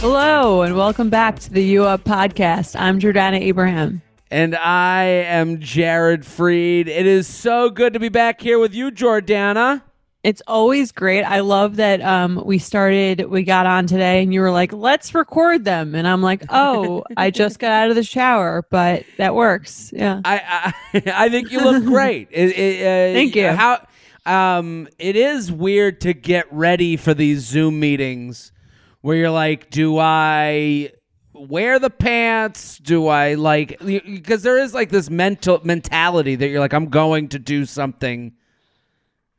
Hello, and welcome back to the U Up podcast. I'm Jordana Abraham. And I am Jared Freid. It is so good to be back here with you, Jordana. It's always great. I love that um, we started, we got on today, and you were like, let's record them. And I'm like, oh, I just got out of the shower, but that works. Yeah. I I, I think you look great. It, it, uh, Thank you. How um, it is weird to get ready for these Zoom meetings where you're like, do I wear the pants? Do I like because there is like this mental mentality that you're like, I'm going to do something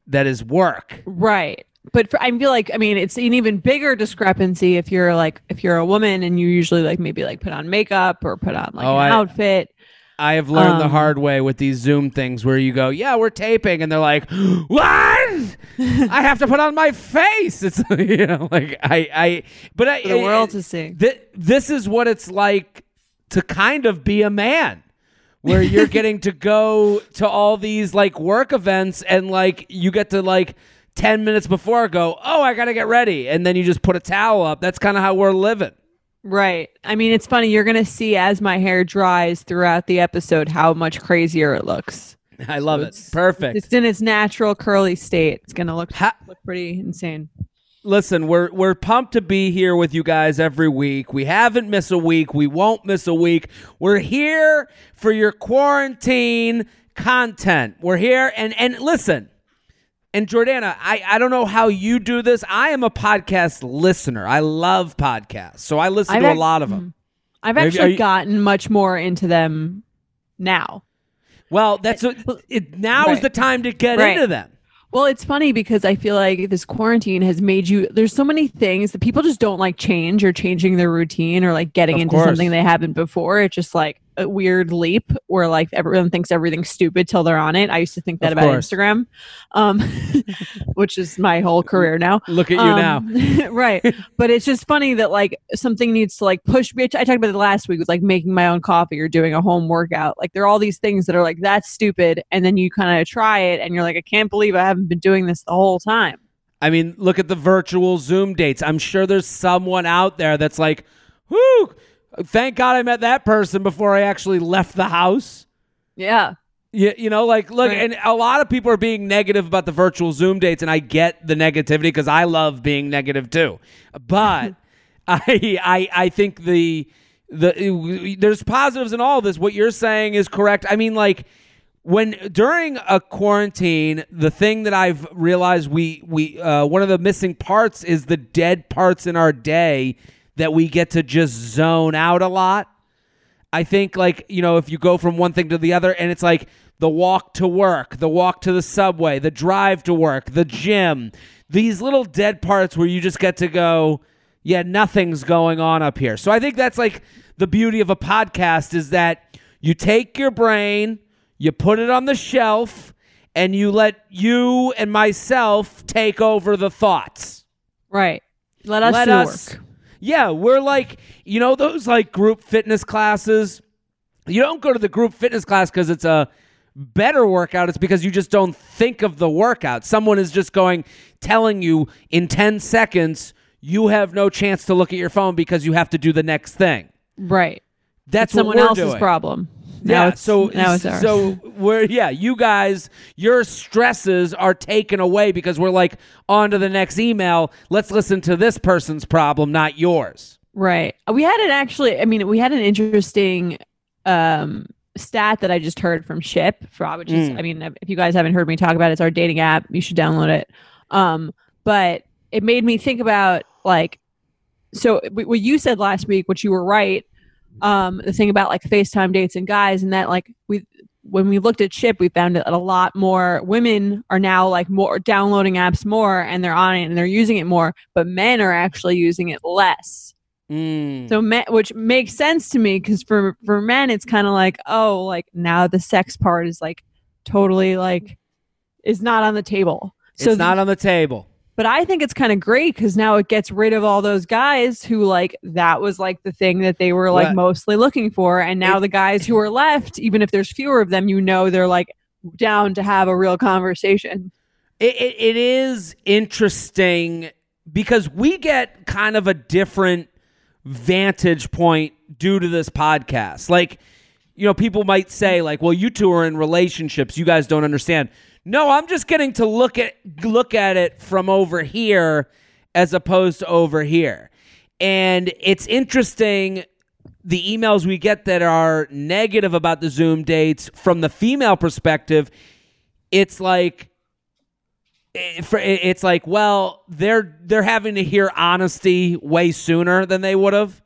that is work. Right. But for, I feel like I mean it's an even bigger discrepancy if you're like if you're a woman and you usually like maybe like put on makeup or put on like Oh, an I- outfit. I have learned the Um, hard way with these Zoom things where you go, yeah, we're taping, and they're like, what? I have to put on my face. It's you know, like I, I, but I, the world to see. Th- this is what it's like to kind of be a man, where you're getting to go to all these like work events, and like you get to like. 10 minutes before go, oh, I got to get ready. And then you just put a towel up. That's kind of how we're living. Right. I mean, it's funny. You're going to see as my hair dries throughout the episode how much crazier it looks. I love it. It's- Perfect. It's in its natural curly state. It's going to look, Ha- look pretty insane. listen, we're we're pumped to be here with you guys every week. We haven't missed a week. We won't miss a week. We're here for your quarantine content. We're here and and listen. And Jordana, I, I don't know how you do this. I am a podcast listener. I love podcasts. So I listen I've to a ac- lot of them. Mm-hmm. I've Maybe- actually you- gotten much more into them now. Well, that's what it now is the time to get Right. into them. Well, it's funny because I feel like this quarantine has made you. There's so many things that people just don't like change or changing their routine or like getting Of into course. something they haven't before. It's just like a weird leap where like everyone thinks everything's stupid till they're on it. I used to think that Of about course. Instagram, um, which is my whole career now. Look at you Um, now. right. But it's just funny that like something needs to like push me. I talked about it last week with like making my own coffee or doing a home workout. Like there are all these things that are like, that's stupid. And then you kind of try it and you're like, I can't believe I haven't been doing this the whole time. I mean, look at the virtual Zoom dates. I'm sure there's someone out there that's like, whoo, thank God I met that person before I actually left the house. Yeah. You, you know, like, look, Right. and a lot of people are being negative about the virtual Zoom dates, and I get the negativity because I love being negative too. But I, I, I think the, the, there's positives in all this. What you're saying is correct. I mean, like, when during a quarantine, the thing that I've realized we we uh, one of the missing parts is the dead parts in our day that we get to just zone out a lot. I think like you know if you go from one thing to the other and it's like the walk to work, the walk to the subway, the drive to work, the gym, these little dead parts where you just get to go, yeah, nothing's going on up here. So I think that's like the beauty of a podcast is that you take your brain, you put it on the shelf, and you let you and myself take over the thoughts. Right. Let us Let do us- work. Yeah, we're like, you know, those like group fitness classes. You don't go to the group fitness class because it's a better workout. It's because you just don't think of the workout. Someone is just going, telling you in 10 seconds, you have no chance to look at your phone because you have to do the next thing. Right. That's someone else's doing. problem. Now Yeah, it's, so now it's ours. so we're yeah, you guys, your stresses are taken away because we're like on to the next email. Let's listen to this person's problem, not yours. Right. We had an actually, I mean, we had an interesting um stat that I just heard from Chip, for which is, Mm. I mean, if you guys haven't heard me talk about it, it's our dating app. You should download it. Um, but it made me think about like, so what you said last week, which you were right. Um, the thing about like FaceTime dates and guys, and that like we when we looked at chip we found that a lot more women are now like more downloading apps more and they're on it and they're using it more but men are actually using it less Mm. so men, which makes sense to me because for for men it's kind of like oh like now the sex part is like totally like is not on the table so it's not on the table. But I think it's kind of great because now it gets rid of all those guys who like that was like the thing that they were like Well, mostly looking for, and now it- the guys who are left, even if there's fewer of them, you know they're like down to have a real conversation. It, it, it is interesting because we get kind of a different vantage point due to this podcast. Like, you know, people might say, like, well, you two are in relationships, you guys don't understand. No, I'm just getting to look at look at it from over here as opposed to over here. And it's interesting the emails we get that are negative about the Zoom dates from the female perspective. It's like eh, for- it- it's like well they're they're having to hear honesty way sooner than they would have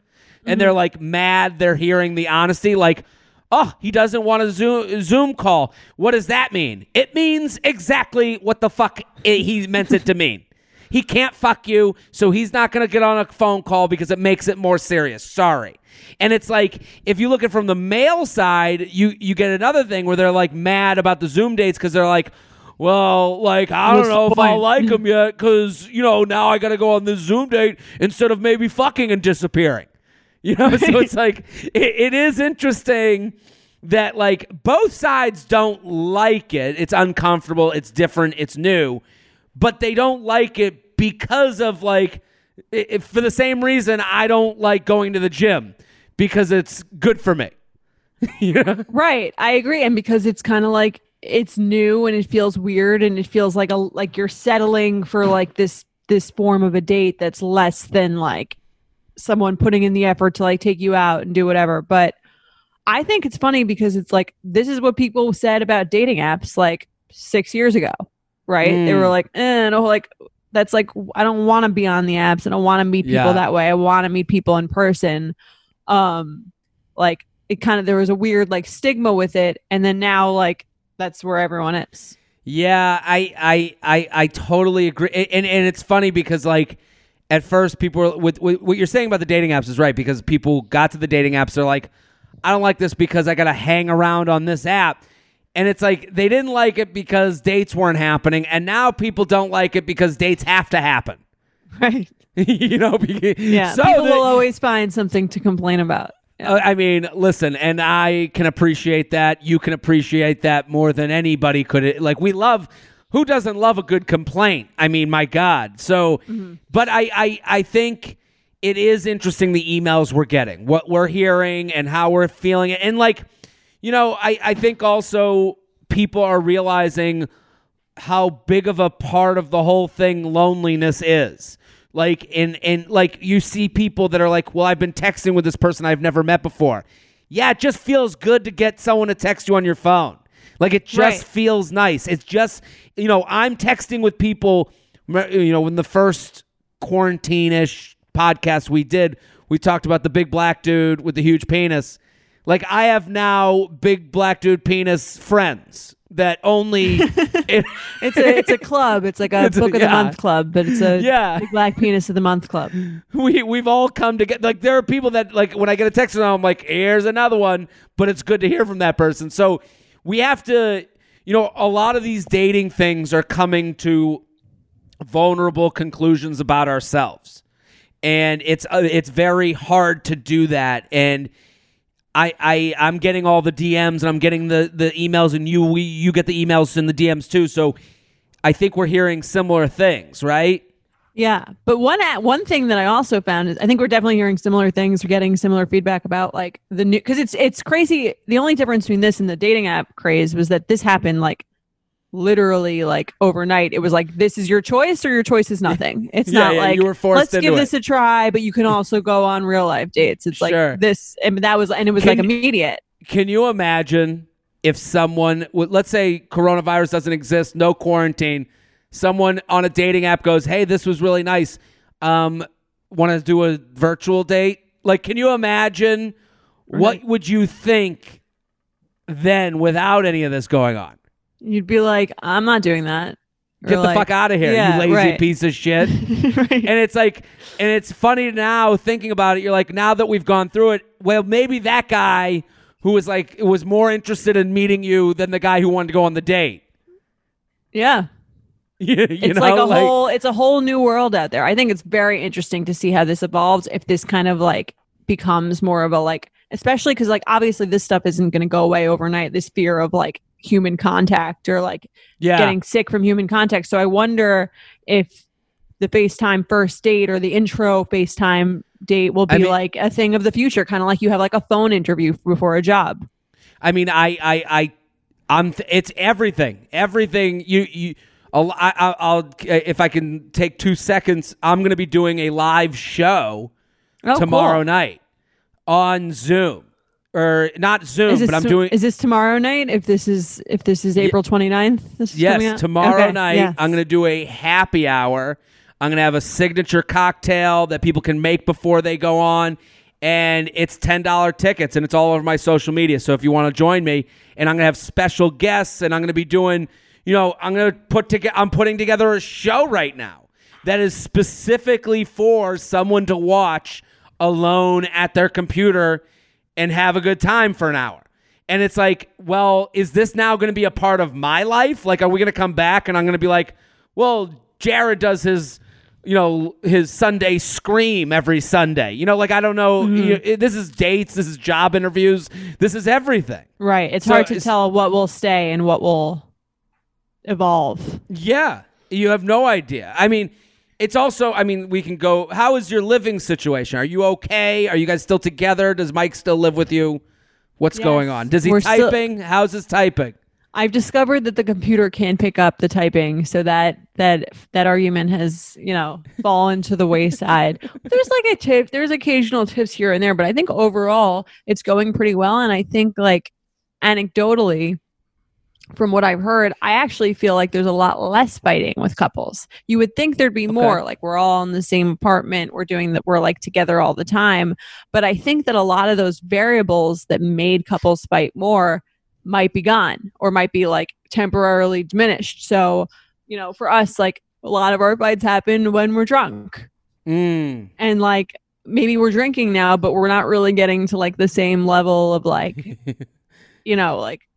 and they're mm-hmm. like mad they're hearing the honesty like oh he doesn't want a zoom zoom call. What does that mean? It means exactly what the fuck it, he meant it to mean. He can't fuck you so he's not going to get on a phone call because it makes it more serious. Sorry. And it's like if you look at from the male side you you get another thing where they're like mad about the zoom dates because they're like well, like I don't What's know if I'll like him yet because you know now I got to go on this Zoom date instead of maybe fucking and disappearing. You know, so it's like it, it is interesting that like both sides don't like it. It's uncomfortable. It's different. It's new, but they don't like it because of like for the same reason I don't like going to the gym because it's good for me. know? Right, I agree, and because it's kind of like it's new and it feels weird and it feels like a like you're settling for like this this form of a date that's less than like someone putting in the effort to like take you out and do whatever. But I think it's funny because it's like this is what people said about dating apps like six years ago, right? They Mm. were like, eh, no, like that's like I don't want to be on the apps. I don't want to meet people Yeah. that way. I want to meet people in person. Um, like it kind of there was a weird like stigma with it, and then now like that's where everyone is. Yeah, I I I, I totally agree, and and it's funny because like at first people were, with, with what you're saying about the dating apps is right because people got to the dating apps they're like, I don't like this because I got to hang around on this app. And it's like they didn't like it because dates weren't happening, and now people don't like it because dates have to happen. Right. you know, because, Yeah. So people will always find something to complain about. Yeah. Uh, I mean, listen, and I can appreciate that. You can appreciate that more than anybody could. Like, we love. Who doesn't love a good complaint? I mean, my God. So, mm-hmm. but I, I, I think it is interesting the emails we're getting, what we're hearing, and how we're feeling it, and like, you know, I, I think also people are realizing how big of a part of the whole thing loneliness is. Like in in like you see people that are like, "Well, I've been texting with this person I've never met before." Yeah, it just feels good to get someone to text you on your phone. Like it just Right. feels nice. It's just, you know, I'm texting with people, you know, when the first quarantine-ish podcast we did, we talked about the big black dude with the huge penis. Like I have now big black dude penis friends that only it, It's a it's a club. It's like a It's a- book of the yeah. month club, but it's a Yeah. big black penis of the month club. we we've all come together. Like there are people that like when I get a text from them, I'm like, here's another one. But it's good to hear from that person. So we have to, you know, a lot of these dating things are coming to vulnerable conclusions about ourselves, and it's uh, it's very hard to do that. And I, I I'm getting all the DMs and I'm getting the the emails, and you we, you get the emails and the DMs too. So I think we're hearing similar things, right? Yeah, but one at one thing that I also found is I think we're definitely hearing similar things. We're getting similar feedback about like the new because it's it's crazy. The only difference between this and the dating app craze was that this happened like literally like overnight. It was like this is your choice or your choice is nothing. It's Yeah, not yeah, like you were forced let's give it. this a try, but you can also go on real life dates. It's like Sure. this, and that was and it was Can like immediate. Can you imagine if someone, let's say coronavirus doesn't exist, no quarantine, someone on a dating app goes, "Hey, this was really nice. Um, want to do a virtual date?" Like, can you imagine what would you think then without any of this going on. You'd be like, I'm not doing that. Or Get the like, fuck out of here, yeah, you lazy right. piece of shit. right. and it's like and it's funny now thinking about it you're like now that we've gone through it well maybe that guy who was like was more interested in meeting you than the guy who wanted to go on the date yeah. it's know like a whole it's a whole new world out there. I think it's very interesting to see how this evolves if this kind of like becomes more of a like especially cuz like obviously this stuff isn't going to go away overnight this fear of like human contact or like yeah getting sick from human contact. So I wonder if the FaceTime first date or the intro FaceTime date will be I mean- like a thing of the future, kind of like you have like a phone interview before a job. i mean i i i i'm th- it's everything everything you you I'll, I, I- I'll if i can take two seconds i'm gonna be doing a live show Oh, tomorrow cool. night on zoom or not zoom but i'm to- doing is this tomorrow night? If this is if this is April 29th, this is Yes, tomorrow Okay, night yes. I'm going to do a happy hour. I'm going to have a signature cocktail that people can make before they go on and it's $10 tickets and it's all over my social media. So if you want to join me and I'm going to have special guests and I'm going to be doing, you know, I'm to put together I'm putting together a show right now that is specifically for someone to watch alone at their computer and have a good time for an hour. And it's like, well, is this now going to be a part of my life? Like, are we going to come back and I'm going to be like, well, Jared does his, you know, his Sunday scream every Sunday. You know, like, I don't know. You- it- mm-hmm. this is dates, this is job interviews, this is everything. Right. It's So hard to it's- tell what will stay and what will evolve. Yeah. You have no idea. I mean, it's also, I mean, we can go, how is your living situation? Are you okay? Are you guys still together? Does Mike still live with you? What's Yes. going on? Does he We're still- typing? How's his typing? I've discovered that the computer can pick up the typing, so that that that argument has you know fallen to the wayside. there's like a tip, there's occasional tips here and there, but I think overall it's going pretty well. And I think like anecdotally, from what I've heard, I actually feel like there's a lot less fighting with couples. You would think there'd be more, like we're all in the same apartment, we're doing that, we're like together all the time. But I think that a lot of those variables that made couples fight more might be gone or might be like temporarily diminished. So, you know, for us, like a lot of our fights happen when we're drunk Mm. and like maybe we're drinking now, but we're not really getting to like the same level of like, you know, like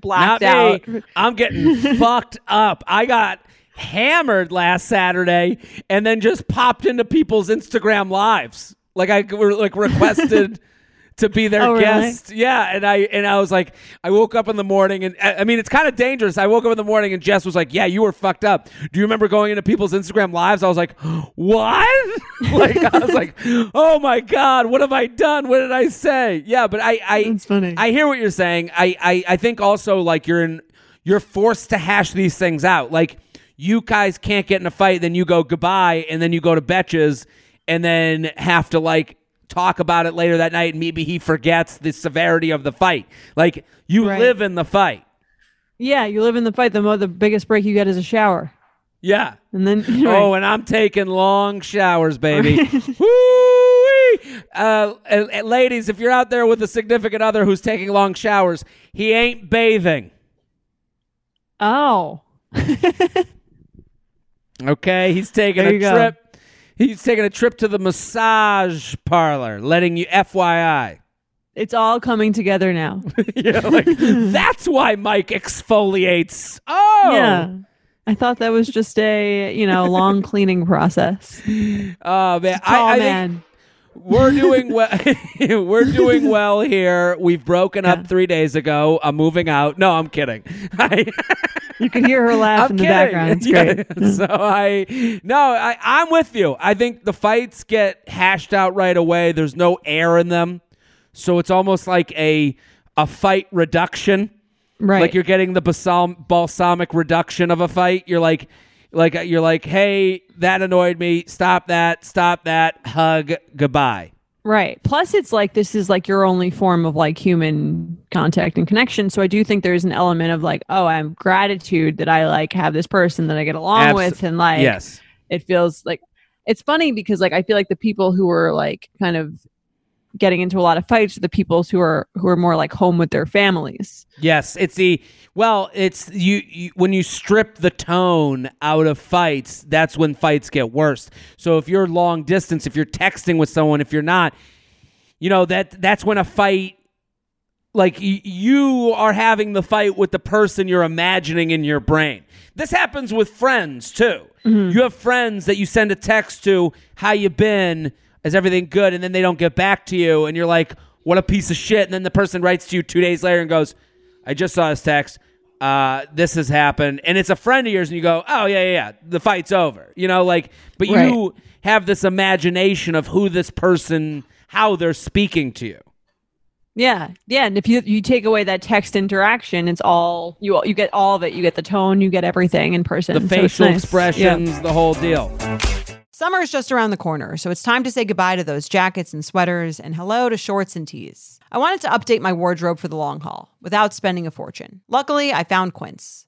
blacked out. I'm getting fucked up. I got hammered last Saturday and then just popped into people's Instagram lives. Like I like requested to be their Oh, really? guest. Yeah, and I and I was like I woke up in the morning and I I mean it's kind of dangerous. I woke up in the morning and Jess was like, "Yeah, you were fucked up." Do you remember going into people's Instagram lives? I was like, "What?" like I was like, "Oh my god, what have I done? What did I say?" Yeah, but I I It's funny. I hear what you're saying. I, I I think also like you're in you're forced to hash these things out. Like you guys can't get in a fight, then you go goodbye, and then you go to Betches, and then have to like talk about it later that night, and maybe he forgets the severity of the fight. Like you Right. live in the fight. yeah, you live in the fight. The mo- the biggest break you get is a shower, Yeah. and then Oh, and I'm taking long showers, baby. Uh, ladies, if you're out there with a significant other who's taking long showers, he ain't bathing. oh, Okay, he's taking a go. trip. He's taking a trip to the massage parlor, letting you FYI. it's all coming together now. You're like, that's why Mike exfoliates. Oh, Yeah. I thought that was just a, you know, long cleaning process. Oh man, Tall I, I think man. We're doing well. we're doing well here. We've broken Yeah. up three days ago. I'm moving out. No, I'm kidding. I, You can hear her laugh I'm in the background. It's Yeah, great. so I no, I, I'm with you. I think the fights get hashed out right away. There's no air in them, so it's almost like a a fight reduction. Right. Like you're getting the balsam, balsamic reduction of a fight. You're like, like uh, you're like, hey, that annoyed me. Stop that. Stop that. Hug. Goodbye. Right. Plus, it's like this is like your only form of like human contact and connection. So I do think there's an element of like, oh, I'm gratitude that I like have this person that I get along with, and like, yes. it feels like it's funny because like I feel like the people who were like kind of getting into a lot of fights are the people who are who are more like home with their families. Yes, it's the well, it's you, you when you strip the tone out of fights, that's when fights get worse. So if you're long distance, if you're texting with someone, if you're not, you know that that's when a fight like you are having the fight with the person you're imagining in your brain. This happens with friends too. Mm-hmm. You have friends that you send a text to, "How you been? Is everything good?" and then they don't get back to you and you're like, "What a piece of shit." And then the person writes to you 2 days later and goes, "I just saw this text. Uh, this has happened." And it's a friend of yours and you go, "Oh, yeah, yeah, yeah. The fight's over." You know, like but Right. you have this imagination of who this person how they're speaking to you. Yeah, yeah, and if you you take away that text interaction, it's all you you get all of it. You get the tone, you get everything in person. The so facial nice. expressions, the whole deal. Summer is just around the corner, so it's time to say goodbye to those jackets and sweaters and hello to shorts and tees. I wanted to update my wardrobe for the long haul without spending a fortune. Luckily, I found Quince.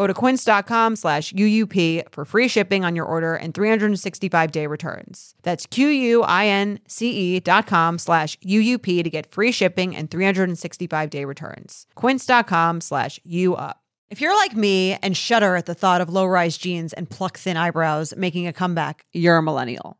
Go to quince.com slash UUP for free shipping on your order and 365 day returns. That's Q-U-I-N-C-E dot com slash UUP to get free shipping and 365 day returns. Quince.com slash UUP. If you're like me and shudder at the thought of low rise jeans and pluck thin eyebrows making a comeback, you're a millennial.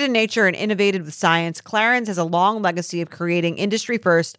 in nature and innovated with science, Clarins has a long legacy of creating industry first,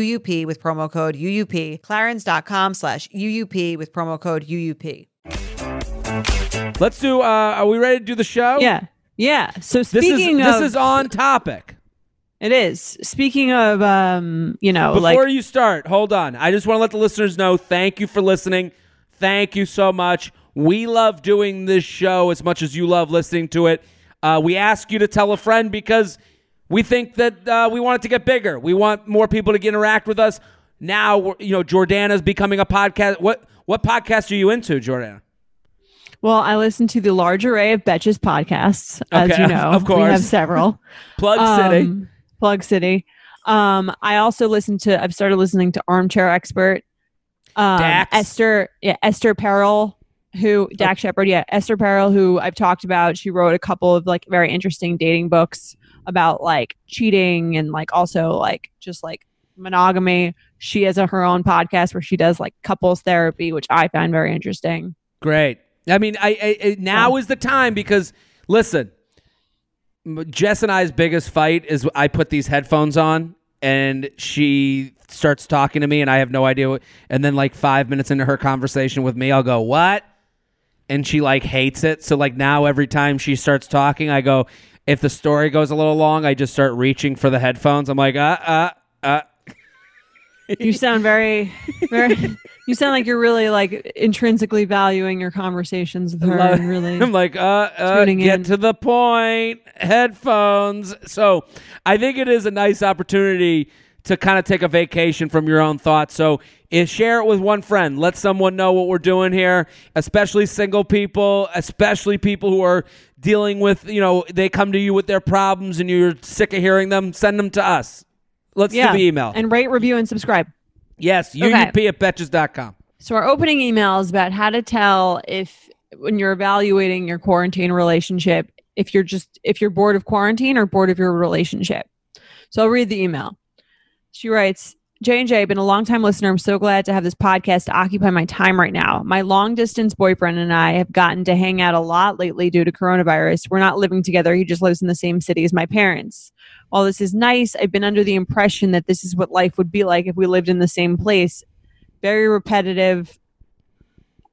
with promo code UUP, clarins.com slash UUP with promo code UUP. Let's do. Uh, are we ready to do the show? Yeah, yeah. So This speaking is this is on topic. it is. Speaking of, um, you know, Before like you start, hold on. I just want to let the listeners know. Thank you for listening. Thank you so much. We love doing this show as much as you love listening to it. Uh, we ask you to tell a friend because we think that uh, we want it to get bigger. We want more people to get, interact with us. Now, we're- you know, Jordana's becoming a podcast. What what podcast are you into, Jordana? well, I listen to the large array of Betches podcasts, as Okay, you know. of course. we have several. Plug City. Um, Plug City. Um, I also listen to. I've started listening to Armchair Expert. Um, Dax. Esther, yeah, Esther Perel, who Dax Shepard, yeah, Esther Perel, who I've talked about. She wrote a couple of like very interesting dating books about like cheating and like also like just like monogamy. She has a, her own podcast where she does like couples therapy, which I find very interesting. Great. I mean, I, I, I now is the time because listen, Jess and I's biggest fight is I put these headphones on and she starts talking to me and I have no idea what. And then like five minutes into her conversation with me, I'll go what? And she like hates it. So like now every time she starts talking, I go. If the story goes a little long, I just start reaching for the headphones. I'm like, uh, uh, uh. You sound very, very. You sound like you're really like intrinsically valuing your conversations with her and really. I'm like, uh, uh get in. to the point. Headphones. So I think it is a nice opportunity to kind of take a vacation from your own thoughts. So is share it with one friend. Let someone know what we're doing here, especially single people, especially people who are dealing with, you know, they come to you with their problems and you're sick of hearing them. Send them to us. Let's yeah. do the email. and rate, review, and subscribe. yes, UUP at betches.com. So our opening email is about how to tell if when you're evaluating your quarantine relationship, if you're just if you're bored of quarantine or bored of your relationship. So I'll read the email. She writes, J and J, been a long time listener. I'm so glad to have this podcast to occupy my time right now. My long distance boyfriend and I have gotten to hang out a lot lately due to coronavirus. We're not living together. He just lives in the same city as my parents. While this is nice, I've been under the impression that this is what life would be like if we lived in the same place. Very repetitive.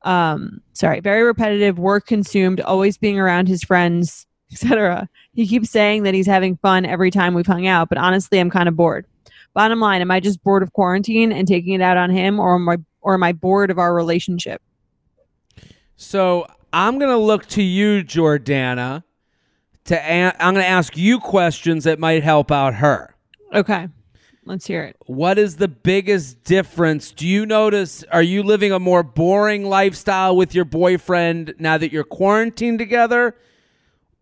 Um, sorry, very repetitive, work consumed, always being around his friends, etc. He keeps saying that he's having fun every time we've hung out, but honestly, I'm kind of bored. Bottom line, am I just bored of quarantine and taking it out on him, or am I, or am I bored of our relationship? So I'm going to look to you, Jordana, to a- I'm going to ask you questions that might help out her. Okay, let's hear it. What is the biggest difference? Do you notice, are you living a more boring lifestyle with your boyfriend now that you're quarantined together?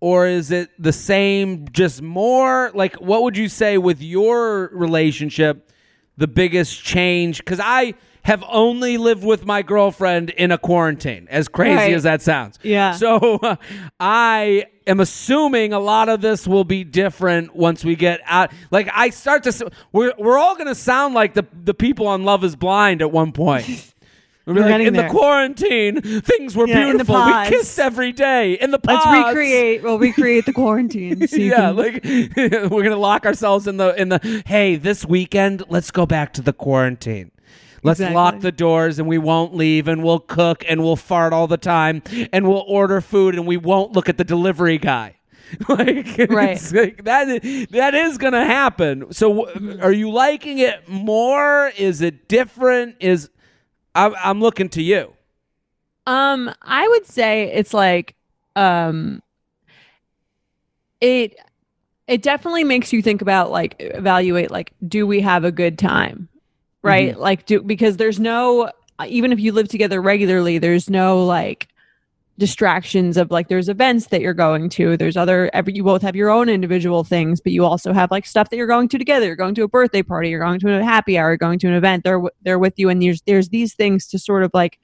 Or is it the same, just more? Like, what would you say with your relationship, the biggest change? Because I have only lived with my girlfriend in a quarantine, as crazy Right. as that sounds. Yeah. So uh, I am assuming a lot of this will be different once we get out. Like I start to, we're we're all gonna sound like the the people on Love Is Blind at one point. We're like, in the quarantine, things were Yeah, beautiful. We kissed every day in the pods. Let's recreate. We'll recreate the quarantine. So yeah, can- like we're gonna lock ourselves in the in the. Hey, this weekend, let's go back to the quarantine. Let's Exactly. lock the doors and we won't leave and we'll cook and we'll fart all the time and we'll order food and we won't look at the delivery guy. like, Right. like that that is gonna happen. So, w- are you liking it more? Is it different? Is I'm, I'm looking to you. Um, I would say it's like um it it definitely makes you think about like evaluate like do we have a good time? Right? Like do because there's no even if you live together regularly, there's no like distractions of like there's events that you're going to there's other every you both have your own individual things but you also have like stuff that you're going to together. You're going to a birthday party you're going to a happy hour you're going to an event they're they're with you and there's there's these things to sort of like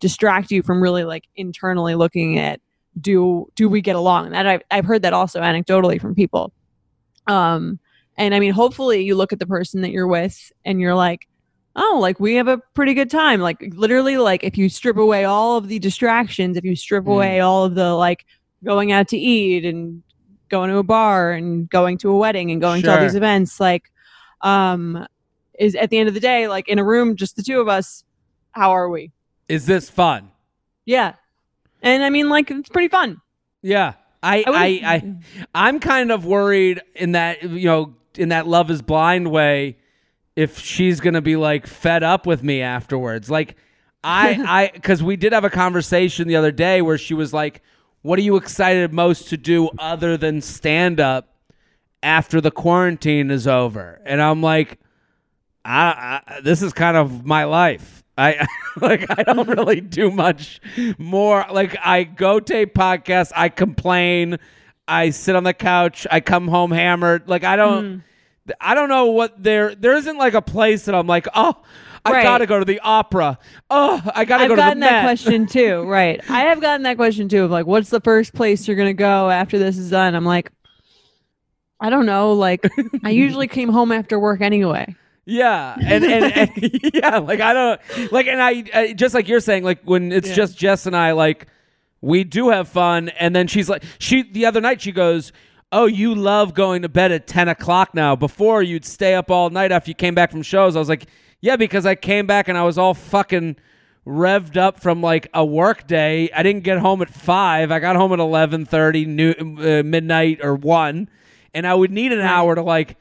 distract you from really like internally looking at do do we get along? And that I've, I've heard that also anecdotally from people. Um and i mean hopefully you look at the person that you're with and you're like oh like we have a pretty good time like literally like if you strip away all of the distractions if you strip Mm. away all of the like going out to eat and going to a bar and going to a wedding and going to all these events like um is at the end of the day like in a room just the two of us how are we Is this fun? yeah and i mean like it's pretty fun Yeah. I, I I, I, I'm kind of worried in that, you know, in that love is blind way, if she's to be like fed up with me afterwards. Like, I, I, cause we did have a conversation the other day where she was like, what are you excited most to do other than stand up after the quarantine is over? And I'm like, I, I this is kind of my life. I like I don't really do much more. Like I go tape podcasts, I complain, I sit on the couch, I come home hammered. Like I don't mm. I don't know what there there isn't like a place that I'm like, "Oh, I Right. got to go to the opera. Oh, I got to I've go to the I've gotten that Met." question too, right? I have gotten that question too of like, what's the first place you're gonna go after this is done? I'm like, I don't know. Like, I usually came home after work anyway. Yeah, and, and, and yeah, like I don't like, and I, I just like you're saying, like when it's Yeah. just Jess and I, like we do have fun, and then she's like, she the other night she goes, "Oh, you love going to bed at ten o'clock now. Before you'd stay up all night after you came back from shows." I was like, "Yeah, because I came back and I was all fucking." revved up from like a work day i didn't get home at 5 i got home at 11.30 new, uh, midnight or 1 and i would need an hour to like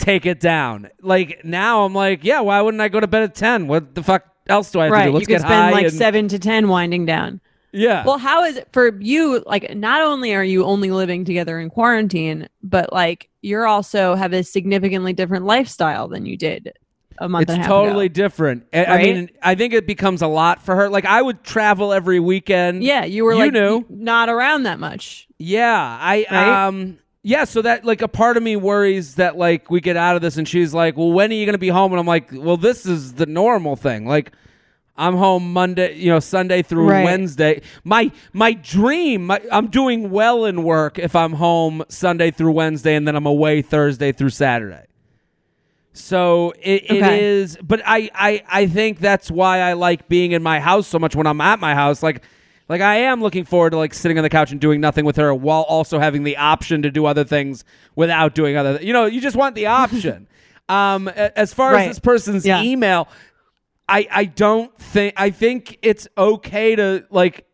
take it down. Like now, I'm like, yeah, why wouldn't I go to bed at ten? What the fuck else do I have to do? Let's you get could spend high like and- seven to ten winding down. Yeah. Well, how is it for you? Like, not only are you only living together in quarantine, but like you're also have a significantly different lifestyle than you did a month ago. it's and a half totally ago. different. I- I mean, I think it becomes a lot for her. Like I would travel every weekend. Yeah, you were You like knew. not around that much. Yeah, I Right? um yeah, so that like a part of me worries that like we get out of this and she's like, "Well, when are you going to be home?" And I'm like, "Well, this is the normal thing." Like I'm home Monday, you know, Sunday through Right. Wednesday. My my dream, my, I'm doing well in work if I'm home Sunday through Wednesday and then I'm away Thursday through Saturday. So it, it Okay. is, but I, I I think that's why I like being in my house so much when I'm at my house. Like like I am looking forward to like sitting on the couch and doing nothing with her while also having the option to do other things without doing other. You know, you just want the option. um, as far Right. as this person's Yeah. email, I I don't think I think it's okay to like.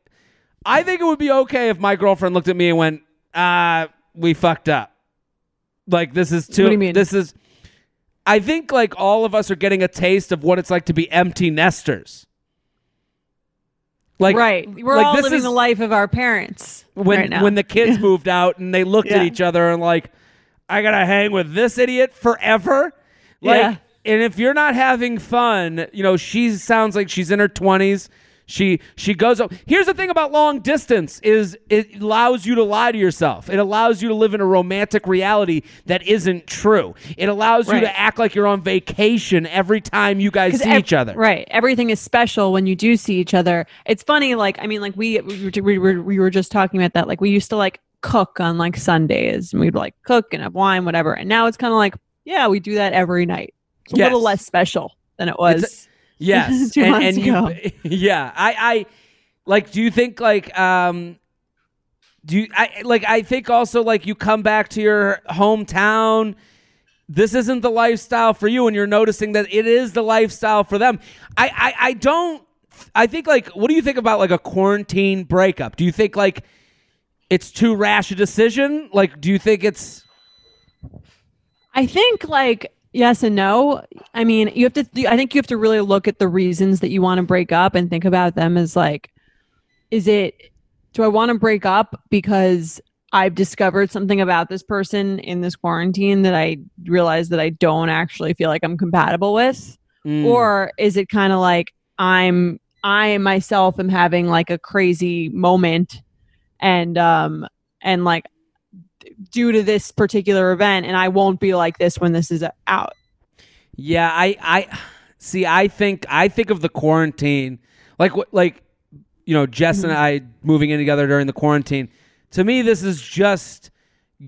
I think it would be okay if my girlfriend looked at me and went, "Ah, we fucked up." Like this is too. What do you mean? This is. I think like all of us are getting a taste of what it's like to be empty nesters. Like right. We're like, all this living is the life of our parents when right now. when the kids moved out and they looked at each other and like, I gotta hang with this idiot forever. Like, Yeah. And if you're not having fun, you know, she sounds like she's in her twenties. She she goes up. Here's the thing about long distance is it allows you to lie to yourself. It allows you to live in a romantic reality that isn't true. It allows you to act like you're on vacation every time you guys see ev- each other. Right. Everything is special when you do see each other. It's funny, like, I mean, like, we, we, we, were, we were just talking about that. Like, we used to like cook on like Sundays and we'd like cook and have wine, whatever. And now it's kind of like, yeah, we do that every night. It's a Yes. little less special than it was. Yes, Two and, months and ago. you, yeah, I, I, like. Do you think like, um, do you, I like? I think also like you come back to your hometown. This isn't the lifestyle for you, and you're noticing that it is the lifestyle for them. I, I, I don't. I think like, what do you think about like a quarantine breakup? Do you think like it's too rash a decision? Like, do you think it's I think like yes and no. I mean, you have to. Th- I think you have to really look at the reasons that you want to break up and think about them as like, is it? Do I want to break up because I've discovered something about this person in this quarantine that I realize that I don't actually feel like I'm compatible with, Mm. or is it kind of like I'm I myself am having like a crazy moment, and um and like due to this particular event and I won't be like this when this is out. Yeah, I I see I think I think of the quarantine like what like you know Jess and mm-hmm. I moving in together during the quarantine. To me this is just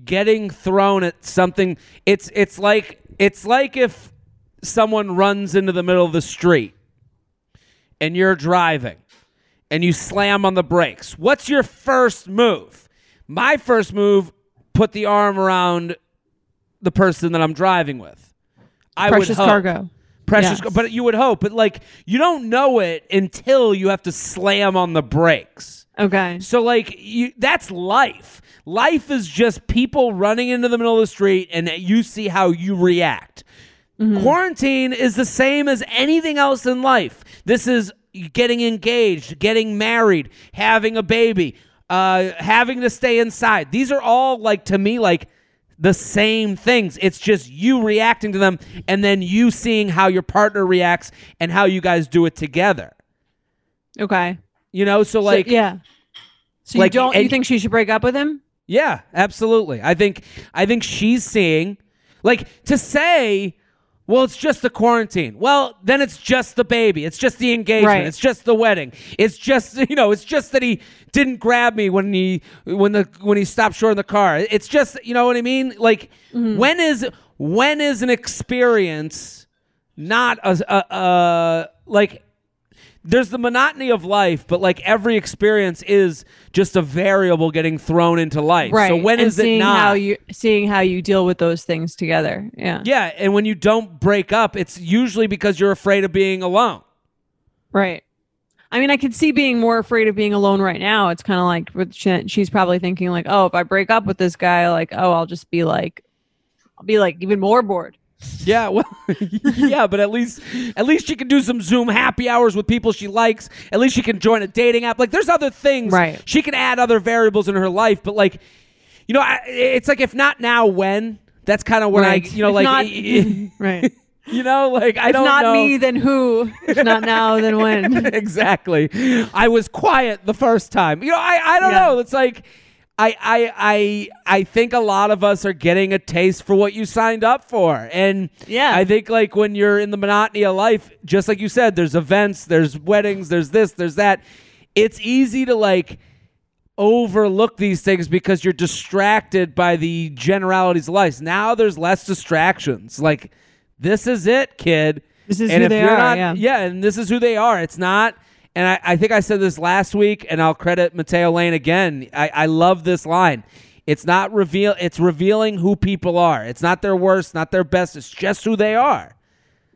getting thrown at something it's it's like it's like if someone runs into the middle of the street and you're driving and you slam on the brakes. What's your first move? My first move put the arm around the person that I'm driving with. I Precious would hope. cargo. Precious, Yes. but you would hope, but like you don't know it until you have to slam on the brakes. Okay. So like you, that's life. Life is just people running into the middle of the street, and you see how you react. Mm-hmm. Quarantine is the same as anything else in life. This is getting engaged, getting married, having a baby, uh, having to stay inside. These are all like to me like the same things. It's just you reacting to them, and then you seeing how your partner reacts and how you guys do it together. Okay. You know, so So- like yeah. So like, you don't and- you think she should break up with him? Yeah, absolutely. I think I think she's seeing like to say, well, it's just the quarantine. Well, then it's just the baby. It's just the engagement. Right. It's just the wedding. It's just you know, it's just that he didn't grab me when he when the when he stopped short in the car. It's just you know what I mean? Like mm-hmm. when is when is an experience not a, a, a like there's the monotony of life, but like every experience is just a variable getting thrown into life. Right. So when and is it seeing not? how you seeing how you deal with those things together. Yeah. yeah, and when you don't break up, it's usually because you're afraid of being alone. Right. I mean, I could see being more afraid of being alone right now. It's kind of like she's probably thinking like, "Oh, if I break up with this guy, like, oh, I'll just be like I'll be like even more bored." Yeah, well, yeah, but at least at least she can do some Zoom happy hours with people she likes. At least she can join a dating app. Like, there's other things. Right. She can add other variables in her life, but like, you know, I, it's like if not now, when? That's kind of when Right. I, you know, If like, not- right. you know, like I If don't not know. me, then who? If not now, then when? exactly. I was quiet the first time. You know, I, I don't Yeah. know. It's like I, I I I think a lot of us are getting a taste for what you signed up for. And Yeah. I think like when you're in the monotony of life, just like you said, there's events, there's weddings, there's this, there's that. It's easy to like overlook these things because you're distracted by the generalities of life. Now there's less distractions. Like this is it, kid. This is and who if they you're are, not, yeah. and this is who they are. It's not. And I, I think I said this last week, and I'll credit Matteo Lane again. I, I love this line. It's not reveal. It's revealing who people are. It's not their worst, not their best. It's just who they are.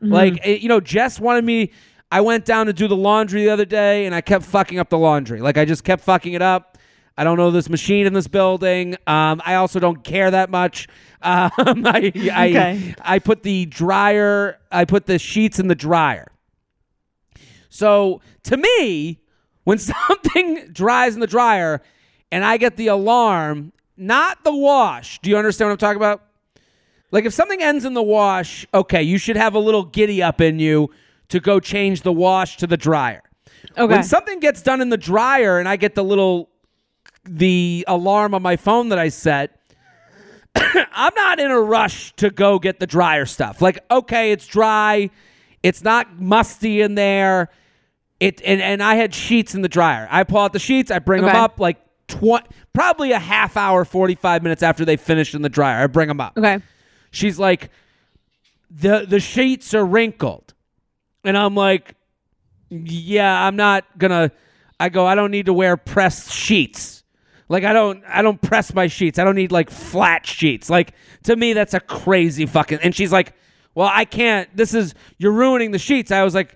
Like eh, you know, Jess wanted me. I went down to do the laundry the other day, and I kept fucking up the laundry. Like I just kept fucking it up. I don't know this machine in this building. Um, I also don't care that much. Um, I, I, Okay. I put the dryer. I put the sheets in the dryer. So to me, when something dries in the dryer, and I get the alarm, not the wash. Do you understand what I'm talking about? Like if something ends in the wash, okay, you should have a little giddy up in you to go change the wash to the dryer. Okay. When something gets done in the dryer and I get the little the alarm on my phone that I set, I'm not in a rush to go get the dryer stuff. Like, okay, it's dry, it's not musty in there. It and, and I had sheets in the dryer. I pull out the sheets, I bring them up like tw- probably a half hour, 45 minutes after they finish in the dryer. I bring them up okay. she's like the the sheets are wrinkled and i'm like yeah i'm not gonna i go i don't need to wear pressed sheets like i don't i don't press my sheets i don't need like flat sheets like to me that's a crazy fucking and she's like well i can't this is you're ruining the sheets i was like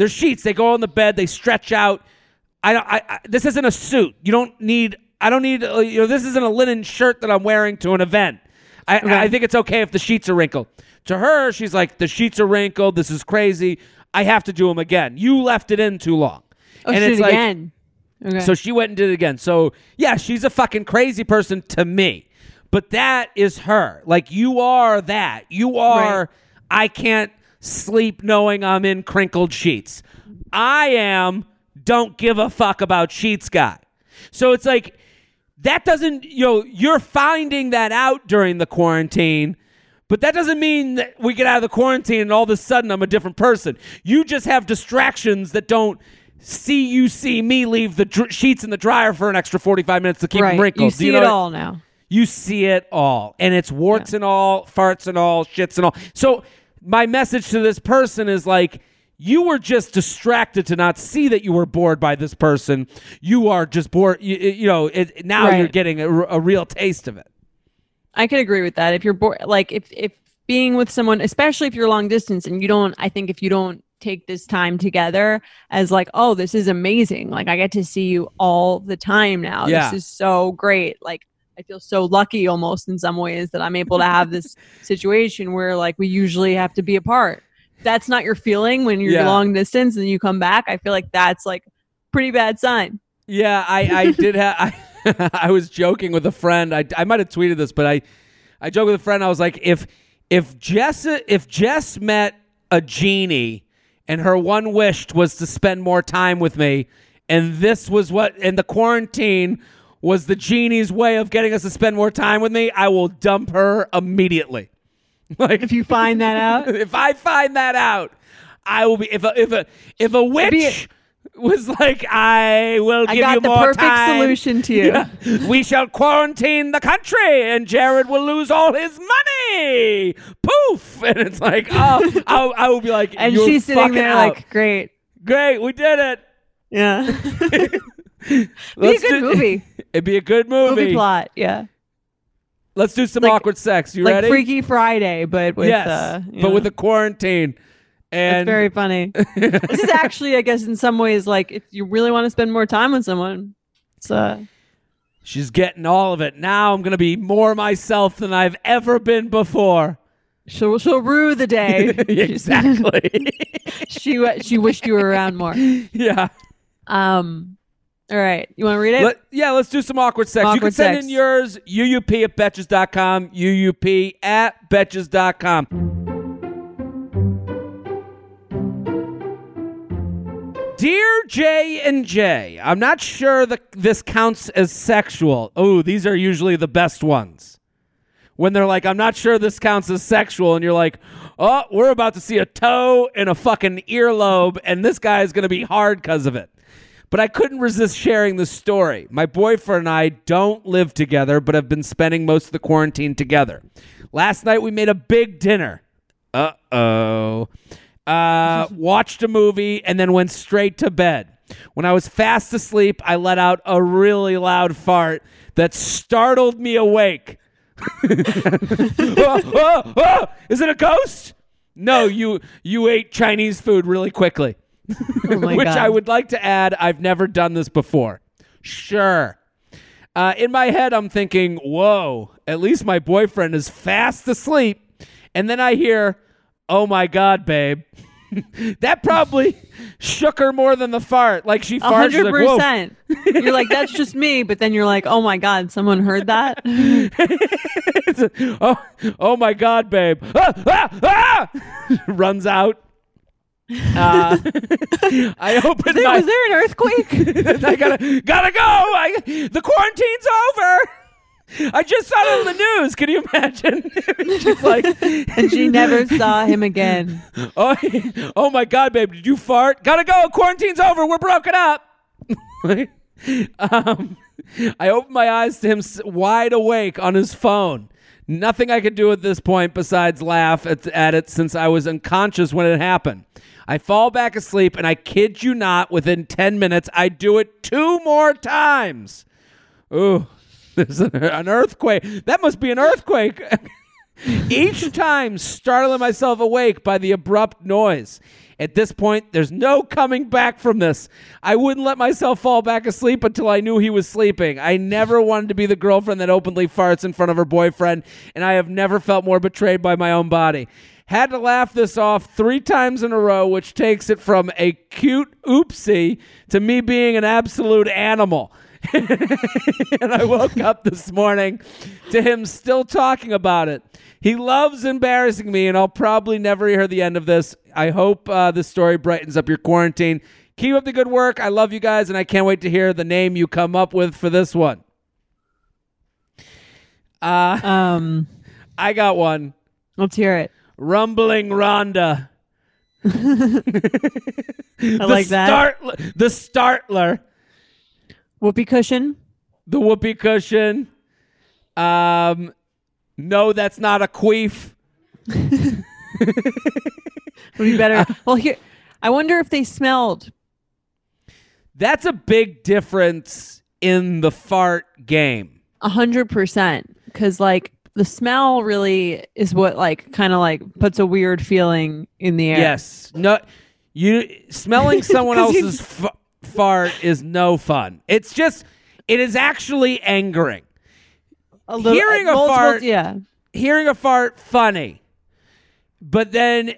they're sheets they go on the bed they stretch out I don't. I, I this isn't a suit. You don't need. I don't need. uh, You know, this isn't a linen shirt that I'm wearing to an event. I, I think it's okay if the sheets are wrinkled. To her, she's like, the sheets are wrinkled. This is crazy. I have to do them again. You left it in too long. Oh, and it's like, again. Okay. so she went and did it again. So yeah, she's a fucking crazy person to me. But that is her. Like you are that. You are Right. I can't sleep knowing I'm in crinkled sheets. I am don't give a fuck about sheets guy. So it's like that doesn't you know you're finding that out during the quarantine but that doesn't mean that we get out of the quarantine and all of a sudden i'm a different person you just have distractions that don't see you see me leave the dr- sheets in the dryer for an extra 45 minutes to keep right. them wrinkled You see know it all now. you see it all and it's warts and all farts and all shits and all so my message to this person is like you were just distracted to not see that you were bored by this person you are just bored you, you know it, now Right. you're getting a real taste of it I can agree with that. If you're bored, like if if being with someone, especially if you're long distance and you don't, I think if you don't take this time together as like, oh, this is amazing. Like I get to see you all the time now. Yeah. This is so great. Like I feel so lucky almost in some ways that I'm able to have this situation where like we usually have to be apart. That's not your feeling when you're Yeah. long distance and you come back. I feel like that's like pretty bad sign. Yeah, I, I did have. I, I was joking with a friend. I, I might have tweeted this, but I, I joked with a friend. I was like, if if Jess if Jess met a genie and her one wish was to spend more time with me, and this was what and the quarantine was the genie's way of getting us to spend more time with me, I will dump her immediately. Like If you find that out, if I find that out, I will be if a if a if a witch was like I will I give you got the more perfect time. solution to you. Yeah. we shall quarantine the country, and Jared will lose all his money. Poof! And it's like, oh, I, I will be like, And "You're she's sitting there out. like, great. great, we did it. Yeah. Be a good movie. It'd be a good movie. movie plot. Yeah. Let's do some Like- awkward sex. You like ready? Freaky Friday, but with yes, uh, but know, with the quarantine. it's And very funny. this is actually, I guess, in some ways, like if you really want to spend more time with someone, it's uh, She's getting all of it. Now I'm going to be more myself than I've ever been before. She'll she'll rue the day. exactly. she she wished you were around more. yeah. Um. All right. You want to read it? Let, yeah, let's do some awkward sex. you can send sex. in yours, UUP at betches.com, UUP at betches.com. Dear J and J, I'm not sure that this counts as sexual. Oh, these are usually the best ones. When they're like, I'm not sure this counts as sexual, and you're like, oh, we're about to see a toe and a fucking earlobe, and this guy is going to be hard because of it. But I couldn't resist sharing the story. My boyfriend and I don't live together, but have been spending most of the quarantine together. Last night we made a big dinner. Uh oh. Uh, watched a movie and then went straight to bed. When I was fast asleep, I let out a really loud fart that startled me awake. oh, oh, oh, is it a ghost? No, you you ate Chinese food really quickly. Oh Which God. I would like to add, I've never done this before. Sure. Uh, in my head, I'm thinking, whoa, at least my boyfriend is fast asleep. And then I hear, oh my God, babe. that probably shook her more than the fart. Like she farted. she's hundred like, whoa. percent. You're like, that's just me. But then you're like, oh my god, someone heard that. oh, oh my God, babe. Ah, ah, ah! Runs out. Uh, I open There- my. was there an earthquake? I gotta gotta go. I, the quarantine's over. I just saw it on the news. Can you imagine? Just like, and she never saw him again. oh, oh my God, babe, did you fart? Gotta go. Quarantine's over. We're broken up. um, I opened my eyes to him wide awake on his phone. Nothing I could do at this point besides laugh at, at it since I was unconscious when it happened. I fall back asleep, and I kid you not, within 10 minutes, I do it two more times. Ooh, there's an, earthquake. That must be an earthquake. Each time startling myself awake by the abrupt noise. At this point, there's no coming back from this. I wouldn't let myself fall back asleep until I knew he was sleeping. I never wanted to be the girlfriend that openly farts in front of her boyfriend, and I have never felt more betrayed by my own body. Had to laugh this off three times in a row, which takes it from a cute oopsie to me being an absolute animal. and I woke up this morning to him still talking about it. He loves embarrassing me, and I'll probably never hear the end of this. I hope uh, this story brightens up your quarantine. Keep up the good work. I love you guys, and I can't wait to hear the name you come up with for this one. Uh, Um, I got one. let's hear it. Rumbling Rhonda. I like that. Start, the startler. Whoopee cushion. The whoopee cushion. Um, no, that's not a queef. Would be better. well, here. I wonder if they smelled. That's a big difference in the fart game. A hundred percent. Because like the smell really is what like kind of like puts a weird feeling in the air. Yes. No, you smelling someone else's f- fart is no fun. It's just, it is actually angering. A little, Hearing a multiple- fart- Yeah. Hearing a fart, funny, but then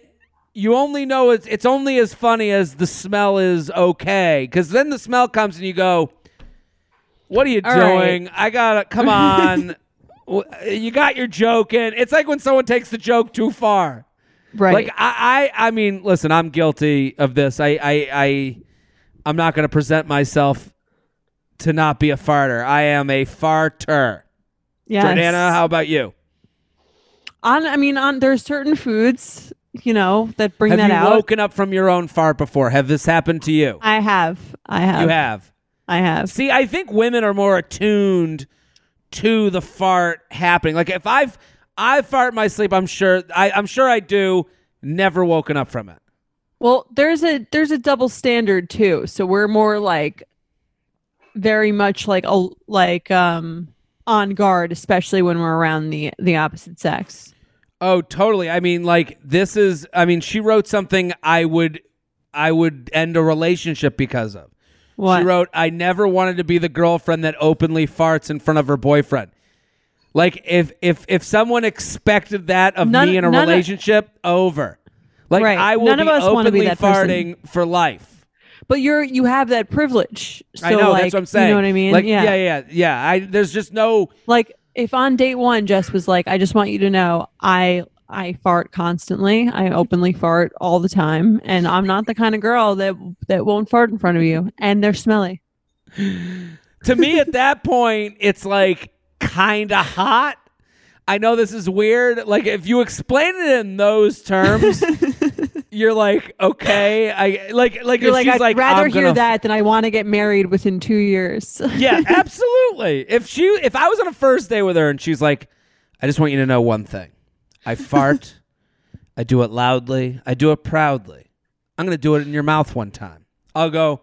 you only know it's it's only as funny as the smell is okay. Because then the smell comes and you go, "What are you All right. doing? I gotta come on." You got your joke in. It's like when someone takes the joke too far. Right. Like I, I, I mean, listen, I'm guilty of this. I, I, I I'm not going to present myself to not be a farter. I am a farter. yes. Jordana, how about you? on I mean on there's certain foods, you know, that bring have that you out. woken up from your own fart before? Have this happened to you? I have. I have. you have. I have. See, I think women are more attuned to the fart happening. Like if I've I fart in my sleep, I'm sure I, I'm sure I do. Never woken up from it. Well, there's a there's a double standard too. So we're more like very much like a like um on guard, especially when we're around the the opposite sex. Oh, totally. I mean, like this is. I mean, she wrote something I would, I would end a relationship because of. What? She wrote, "I never wanted to be the girlfriend that openly farts in front of her boyfriend." Like if if if someone expected that of None- me in a none of- relationship, over. Like Right. I will None be of us openly be that person. farting for life. But you're you have that privilege. So I know like, that's what I'm saying. You know what I mean? Like yeah. yeah, yeah, yeah. I there's just no Like if on date one Jess was like, I just want you to know I I fart constantly. I openly fart all the time. And I'm not the kind of girl that that won't fart in front of you. And they're smelly. to me at that point it's like kind of hot i know this is weird like if you explain it in those terms you're like okay i like like You're like, I'd like rather hear gonna- that than I want to get married within two years. yeah absolutely if she if i was on a first day with her and she's like i just want you to know one thing i fart i do it loudly i do it proudly i'm gonna do it in your mouth one time i'll go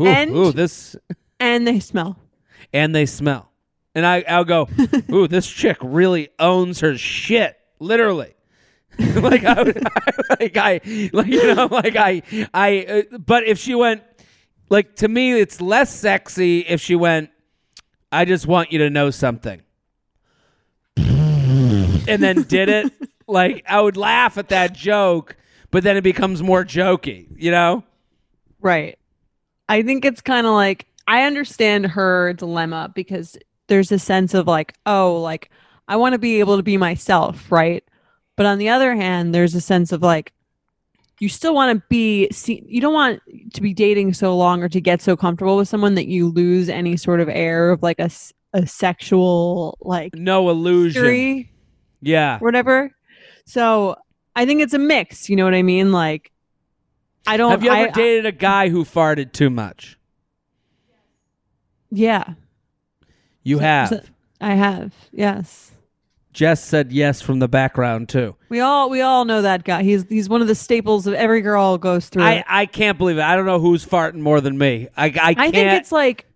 ooh, And- ooh this and they smell. and they smell. And I, I'll go, ooh, this chick really owns her shit, literally. like I, would, like I, like you know, like I, I. Uh, but if she went, like to me, it's less sexy if she went. I just want you to know something, and then did it. like I would laugh at that joke, but then it becomes more jokey, you know. Right. I think it's kind of like I understand her dilemma because there's a sense of like, oh, like I want to be able to be myself, right? But on the other hand, there's a sense of like you still want to be see you don't want to be dating so long or to get so comfortable with someone that you lose any sort of air of like a, a sexual like No illusion. history Yeah. whatever. So I think it's a mix, you know what I mean? Like I don't Have you ever I- dated a guy who farted too much? yeah. You have. So- I have. Yes. Jess said yes from the background too. We all we all know that guy. He's he's one of the staples of every girl goes through. I. I can't believe it. I don't know who's farting more than me. I, I can't. I think it's like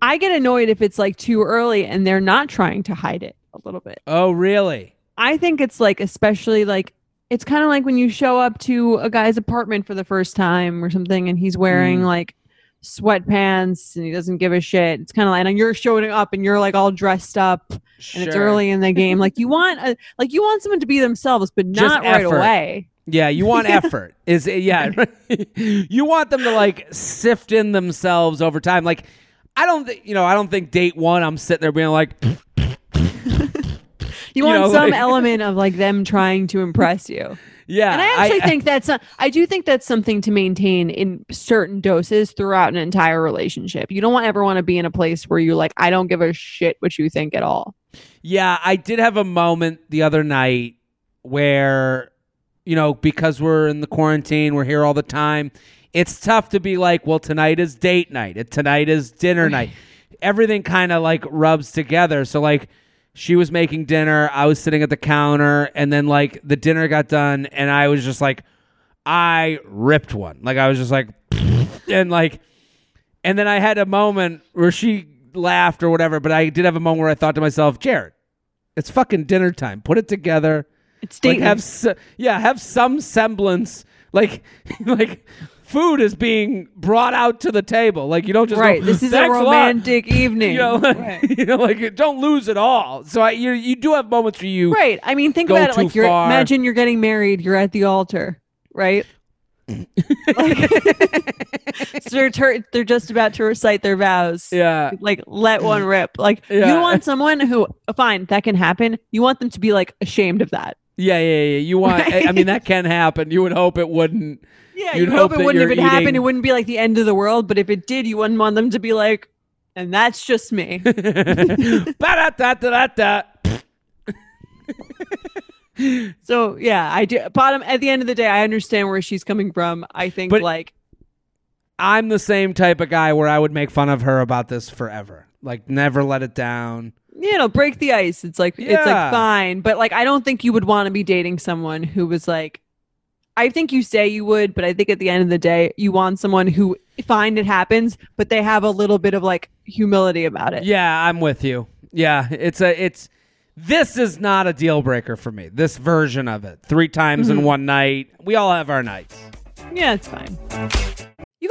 I get annoyed if it's like too early and they're not trying to hide it a little bit. oh, really? I think it's like especially like it's kind of like when you show up to a guy's apartment for the first time or something and he's wearing Mm. like sweatpants and he doesn't give a shit. It's kind of like and you're showing up and you're like all dressed up and it's early in the game. Like you want a, like you want someone to be themselves but Just not right effort. away. Yeah, you want effort. Is yeah. you want them to like sift in themselves over time. Like I don't think you know, I don't think date 1 I'm sitting there being like You You want know, some like- element of like them trying to impress you. yeah. And I actually think that's a, I do think that's something to maintain in certain doses throughout an entire relationship. You don't want ever want to be in a place where you're like I don't give a shit what you think at all. Yeah, I did have a moment the other night where, you know, because we're in the quarantine, we're here all the time. It's tough to be like, well, tonight is date night. Tonight is dinner night. Everything kind of like rubs together. So, like, she was making dinner. I was sitting at the counter. And then, like, the dinner got done. And I was just like, I ripped one. Like, I was just like, and like, and then I had a moment where she laughed or whatever, but I did have a moment where I thought to myself, Jared, it's fucking dinner time. Put it together. It's Like date have yeah, have some semblance. Like like food is being brought out to the table. Like you don't just go, right. This is a romantic evening. You know, like, right. you know, like don't lose it all. So I, you you do have moments where you Right. I mean, think about it. Like you're far. imagine you're getting married. You're at the altar, right? Like- so they're tur- they're just about to recite their vows. yeah Like let one rip. Like Yeah. you want someone who fine that can happen. You want them to be like ashamed of that. yeah yeah yeah. You want? I I mean that can happen. You would hope it wouldn't. Yeah, You'd you hope, hope it wouldn't if it happened. It wouldn't be like the end of the world. But if it did, you wouldn't want them to be like, and that's just me. So yeah, I do. Bottom at the end of the day, I understand where she's coming from. I think But- like I'm the same type of guy where I would make fun of her about this forever. Like never let it down. you know, break the ice. It's like it's like fine, but like I don't think you would want to be dating someone who was like. I think you say you would, but I think at the end of the day, you want someone who find it happens, but they have a little bit of like humility about it. Yeah, I'm with you. Yeah, it's a it's this is not a deal breaker for me. This version of it. 3 times Mm-hmm. in one night. We all have our nights. Yeah, it's fine.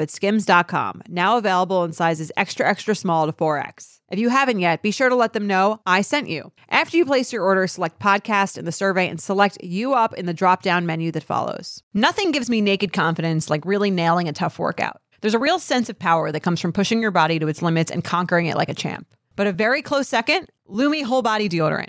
at skims.com, now available in sizes extra, extra small to 4X. If you haven't yet, be sure to let them know I sent you. After you place your order, select podcast in the survey and select you up in the drop down menu that follows. Nothing gives me naked confidence like really nailing a tough workout. There's a real sense of power that comes from pushing your body to its limits and conquering it like a champ. But a very close second, Lume Whole Body Deodorant.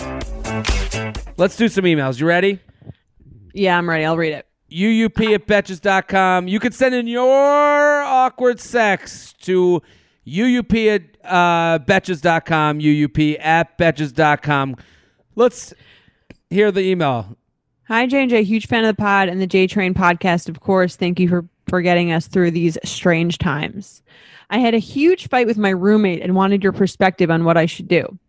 Let's do some emails. You ready? Yeah, I'm ready. I'll read it. UUP at Betches.com. You can send in your awkward sex to UUP at uh, Betches.com, UUP at Betches.com. Let's hear the email. Hi, J&J. Huge fan of the pod and the J Train podcast, of course. Thank you for, for getting us through these strange times. I had a huge fight with my roommate and wanted your perspective on what I should do.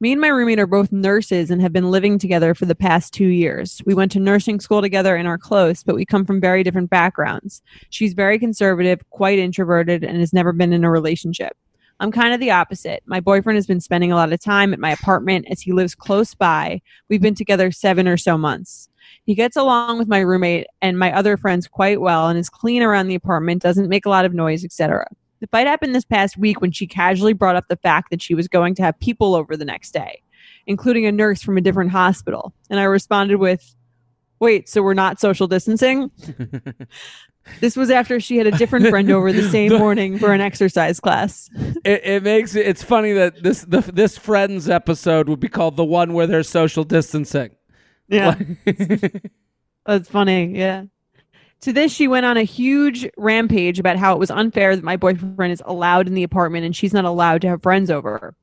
Me and my roommate are both nurses and have been living together for the past two years. We went to nursing school together and are close, but we come from very different backgrounds. She's very conservative, quite introverted, and has never been in a relationship. I'm kind of the opposite. My boyfriend has been spending a lot of time at my apartment as he lives close by. We've been together seven or so months. He gets along with my roommate and my other friends quite well and is clean around the apartment, doesn't make a lot of noise, etc. The fight happened this past week when she casually brought up the fact that she was going to have people over the next day, including a nurse from a different hospital. And I responded with, Wait, so we're not social distancing? this was after she had a different friend over the same morning for an exercise class. It, it makes it, it's funny that this the, this Friends episode would be called the one where there's social distancing. Yeah. That's funny. Yeah. To this, she went on a huge rampage about how it was unfair that my boyfriend is allowed in the apartment and she's not allowed to have friends over.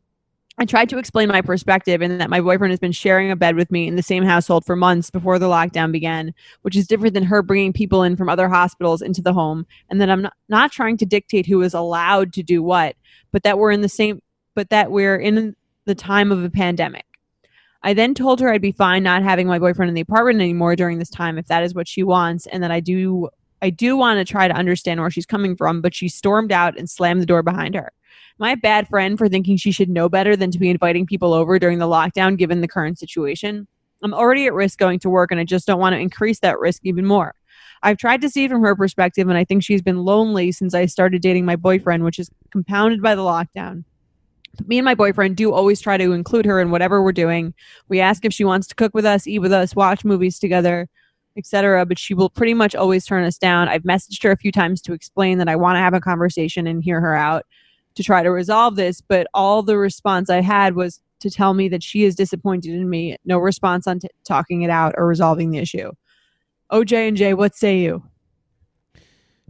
I tried to explain my perspective and that my boyfriend has been sharing a bed with me in the same household for months before the lockdown began, which is different than her bringing people in from other hospitals into the home, and that I'm not, not trying to dictate who is allowed to do what, but that we're in the same, but that we're in the time of a pandemic. I then told her I'd be fine not having my boyfriend in the apartment anymore during this time if that is what she wants, and that I do I do want to try to understand where she's coming from, but she stormed out and slammed the door behind her. My bad friend for thinking she should know better than to be inviting people over during the lockdown given the current situation? I'm already at risk going to work and I just don't want to increase that risk even more. I've tried to see from her perspective, and I think she's been lonely since I started dating my boyfriend, which is compounded by the lockdown. Me and my boyfriend do always try to include her in whatever we're doing. We ask if she wants to cook with us, eat with us, watch movies together, etc. But she will pretty much always turn us down. I've messaged her a few times to explain that I want to have a conversation and hear her out to try to resolve this. But all the response I had was to tell me that she is disappointed in me. No response on t- talking it out or resolving the issue. OJ and Jay, what say you?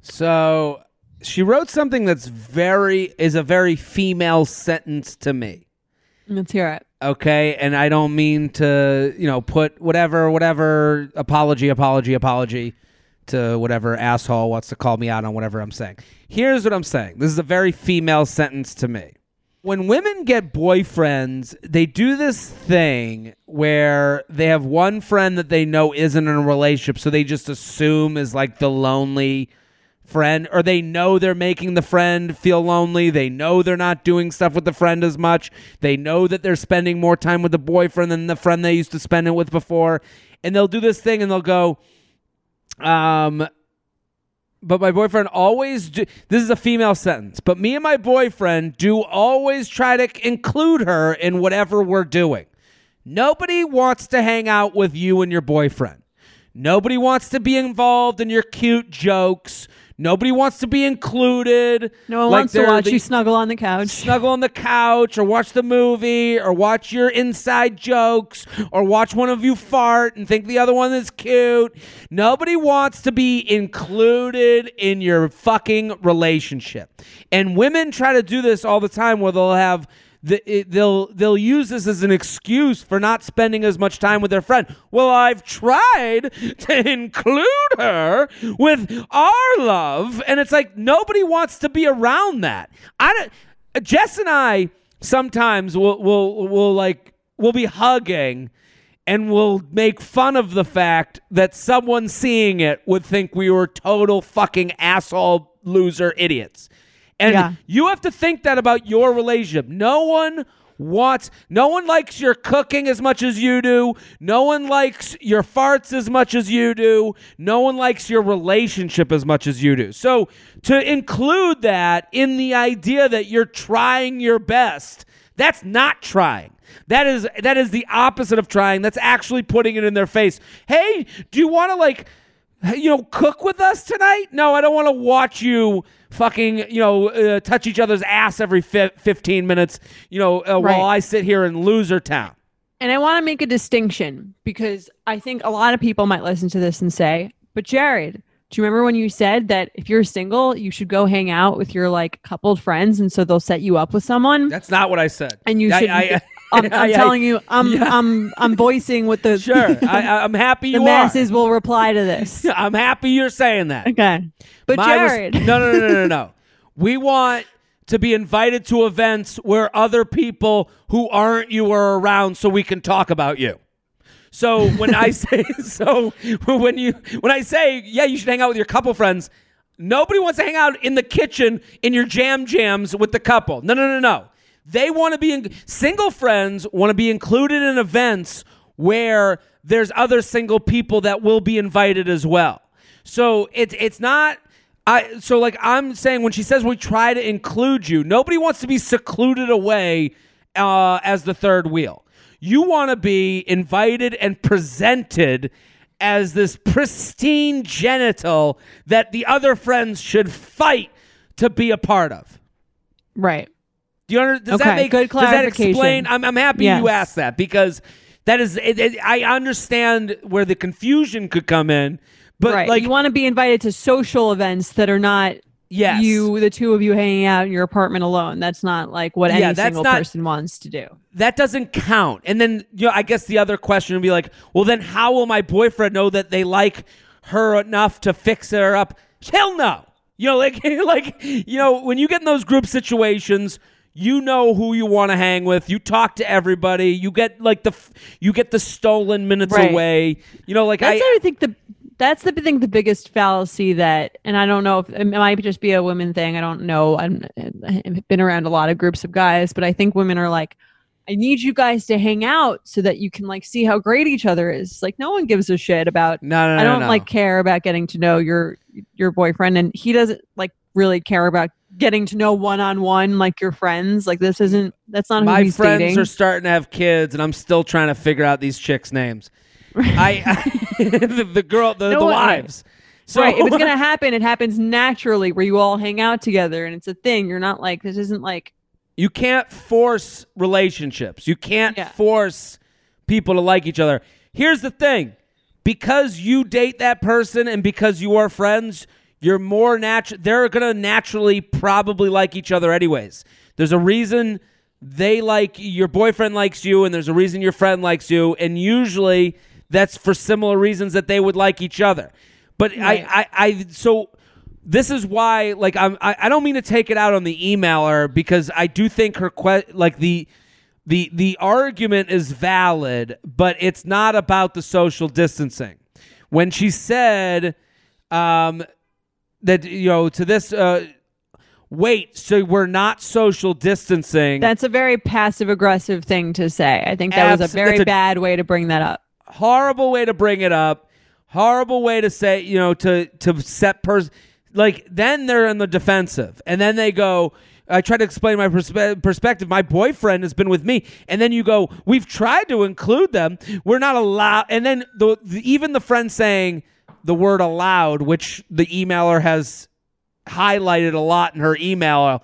So she wrote something that's very is a very female sentence to me. Let's hear it. Okay, and I don't mean to, you know, put whatever whatever apology apology apology to whatever asshole wants to call me out on whatever I'm saying. Here's what I'm saying. This is a very female sentence to me. When women get boyfriends, they do this thing where they have one friend that they know isn't in a relationship, so they just assume is like the lonely friend or they know they're making the friend feel lonely. They know they're not doing stuff with the friend as much. They know that they're spending more time with the boyfriend than the friend they used to spend it with before. And they'll do this thing and they'll go um but my boyfriend always do, this is a female sentence but me and my boyfriend do always try to include her in whatever we're doing. Nobody wants to hang out with you and your boyfriend. Nobody wants to be involved in your cute jokes Nobody wants to be included. No one Like wants to watch the- you snuggle on the couch. snuggle on the couch or watch the movie or watch your inside jokes or watch one of you fart and think the other one is cute. Nobody wants to be included in your fucking relationship. And women try to do this all the time where they'll have the, it, they'll they'll use this as an excuse for not spending as much time with their friend. Well, I've tried to include her with our love, and it's like nobody wants to be around that. I don't, Jess and I sometimes will will will like we'll be hugging and we'll make fun of the fact that someone seeing it would think we were total fucking asshole loser idiots. And Yeah. you have to think that about your relationship. No one wants, no one likes your cooking as much as you do. No one likes your farts as much as you do. No one likes your relationship as much as you do. So to include that in the idea that you're trying your best, that's not trying. That is that is the opposite of trying. That's actually putting it in their face. Hey, do you want to like you know, cook with us tonight? No, I don't want to watch you fucking, you know, uh, touch each other's ass every fi- 15 minutes, you know, uh, Right. while I sit here in loser town. And I want to make a distinction because I think a lot of people might listen to this and say, but Jared, do you remember when you said that if you're single, you should go hang out with your like coupled friends and so they'll set you up with someone? That's not what I said. and you I- should. I- I'm, I'm telling you, I'm, Yeah. I'm, I'm voicing what the Sure. I, I'm happy the masses will reply to this. I'm happy you're saying that. Okay, but My Jared, no, no, no, no, no, no. We want to be invited to events where other people who aren't you are around so we can talk about you. So when I say so when you when I say yeah you should hang out with your couple friends, nobody wants to hang out in the kitchen in your jam jams with the couple. No, no, no, no. They want to be in, single friends want to be included in events where there's other single people that will be invited as well. So it's it's not I so like I'm saying when she says we try to include you, nobody wants to be secluded away uh, as the third wheel. You want to be invited and presented as this pristine genital that the other friends should fight to be a part of. right? Do you under, does that Okay, make good Does that explain? I'm, I'm happy Yes. you asked that because that is it, it, I understand where the confusion could come in, but right. like you want to be invited to social events that are not yes, you, the two of you hanging out in your apartment alone. That's not like what Yeah, any single not- person wants to do. that doesn't count. And then you know, I guess the other question would be like, well, then how will my boyfriend know that they like her enough to fix her up? He'll know. You know, like like you know, when you get in those group situations, you know who you want to hang with. You talk to everybody. You get like the f- you get the stolen minutes Right. away. You know, like That's I I think the that's the thing the biggest fallacy that and I don't know if it might just be a women thing. I don't know. I'm, I've been around a lot of groups of guys, but I think women are like I need you guys to hang out so that you can like see how great each other is. Like no one gives a shit about no no no I don't no. like care about getting to know your your boyfriend and he doesn't like really care about getting to know one on one like your friends. Like this isn't that's not who My friends dating. are starting to have kids, and I'm still trying to figure out these chicks' names. I, I the, the girl, the, No the wives. So right. If it's gonna happen, it happens naturally where you all hang out together and it's a thing. You're not like this isn't like you can't force relationships. You can't Yeah. force people to like each other. Here's the thing. Because you date that person and because you are friends, you're more natural they're going to naturally probably like each other anyways. There's a reason they like your boyfriend likes you and there's a reason your friend likes you and usually that's for similar reasons that they would like each other. But Right. I, I I so this is why like I'm I, I don't mean to take it out on the emailer because I do think her que- like the the the argument is valid, but it's not about the social distancing. When she said um that you know to this uh wait, so we're not social distancing. that's a very passive aggressive thing to say. I think that was a very a- bad way to bring that up. horrible way to bring it up horrible way to say you know to to set pers like then they're in the defensive and then they go I try to explain my perspe- perspective. My boyfriend has been with me, and then you go, "We've tried to include them. We're not allowed." And then the, the even the friend saying the word "allowed," which the emailer has highlighted a lot in her email,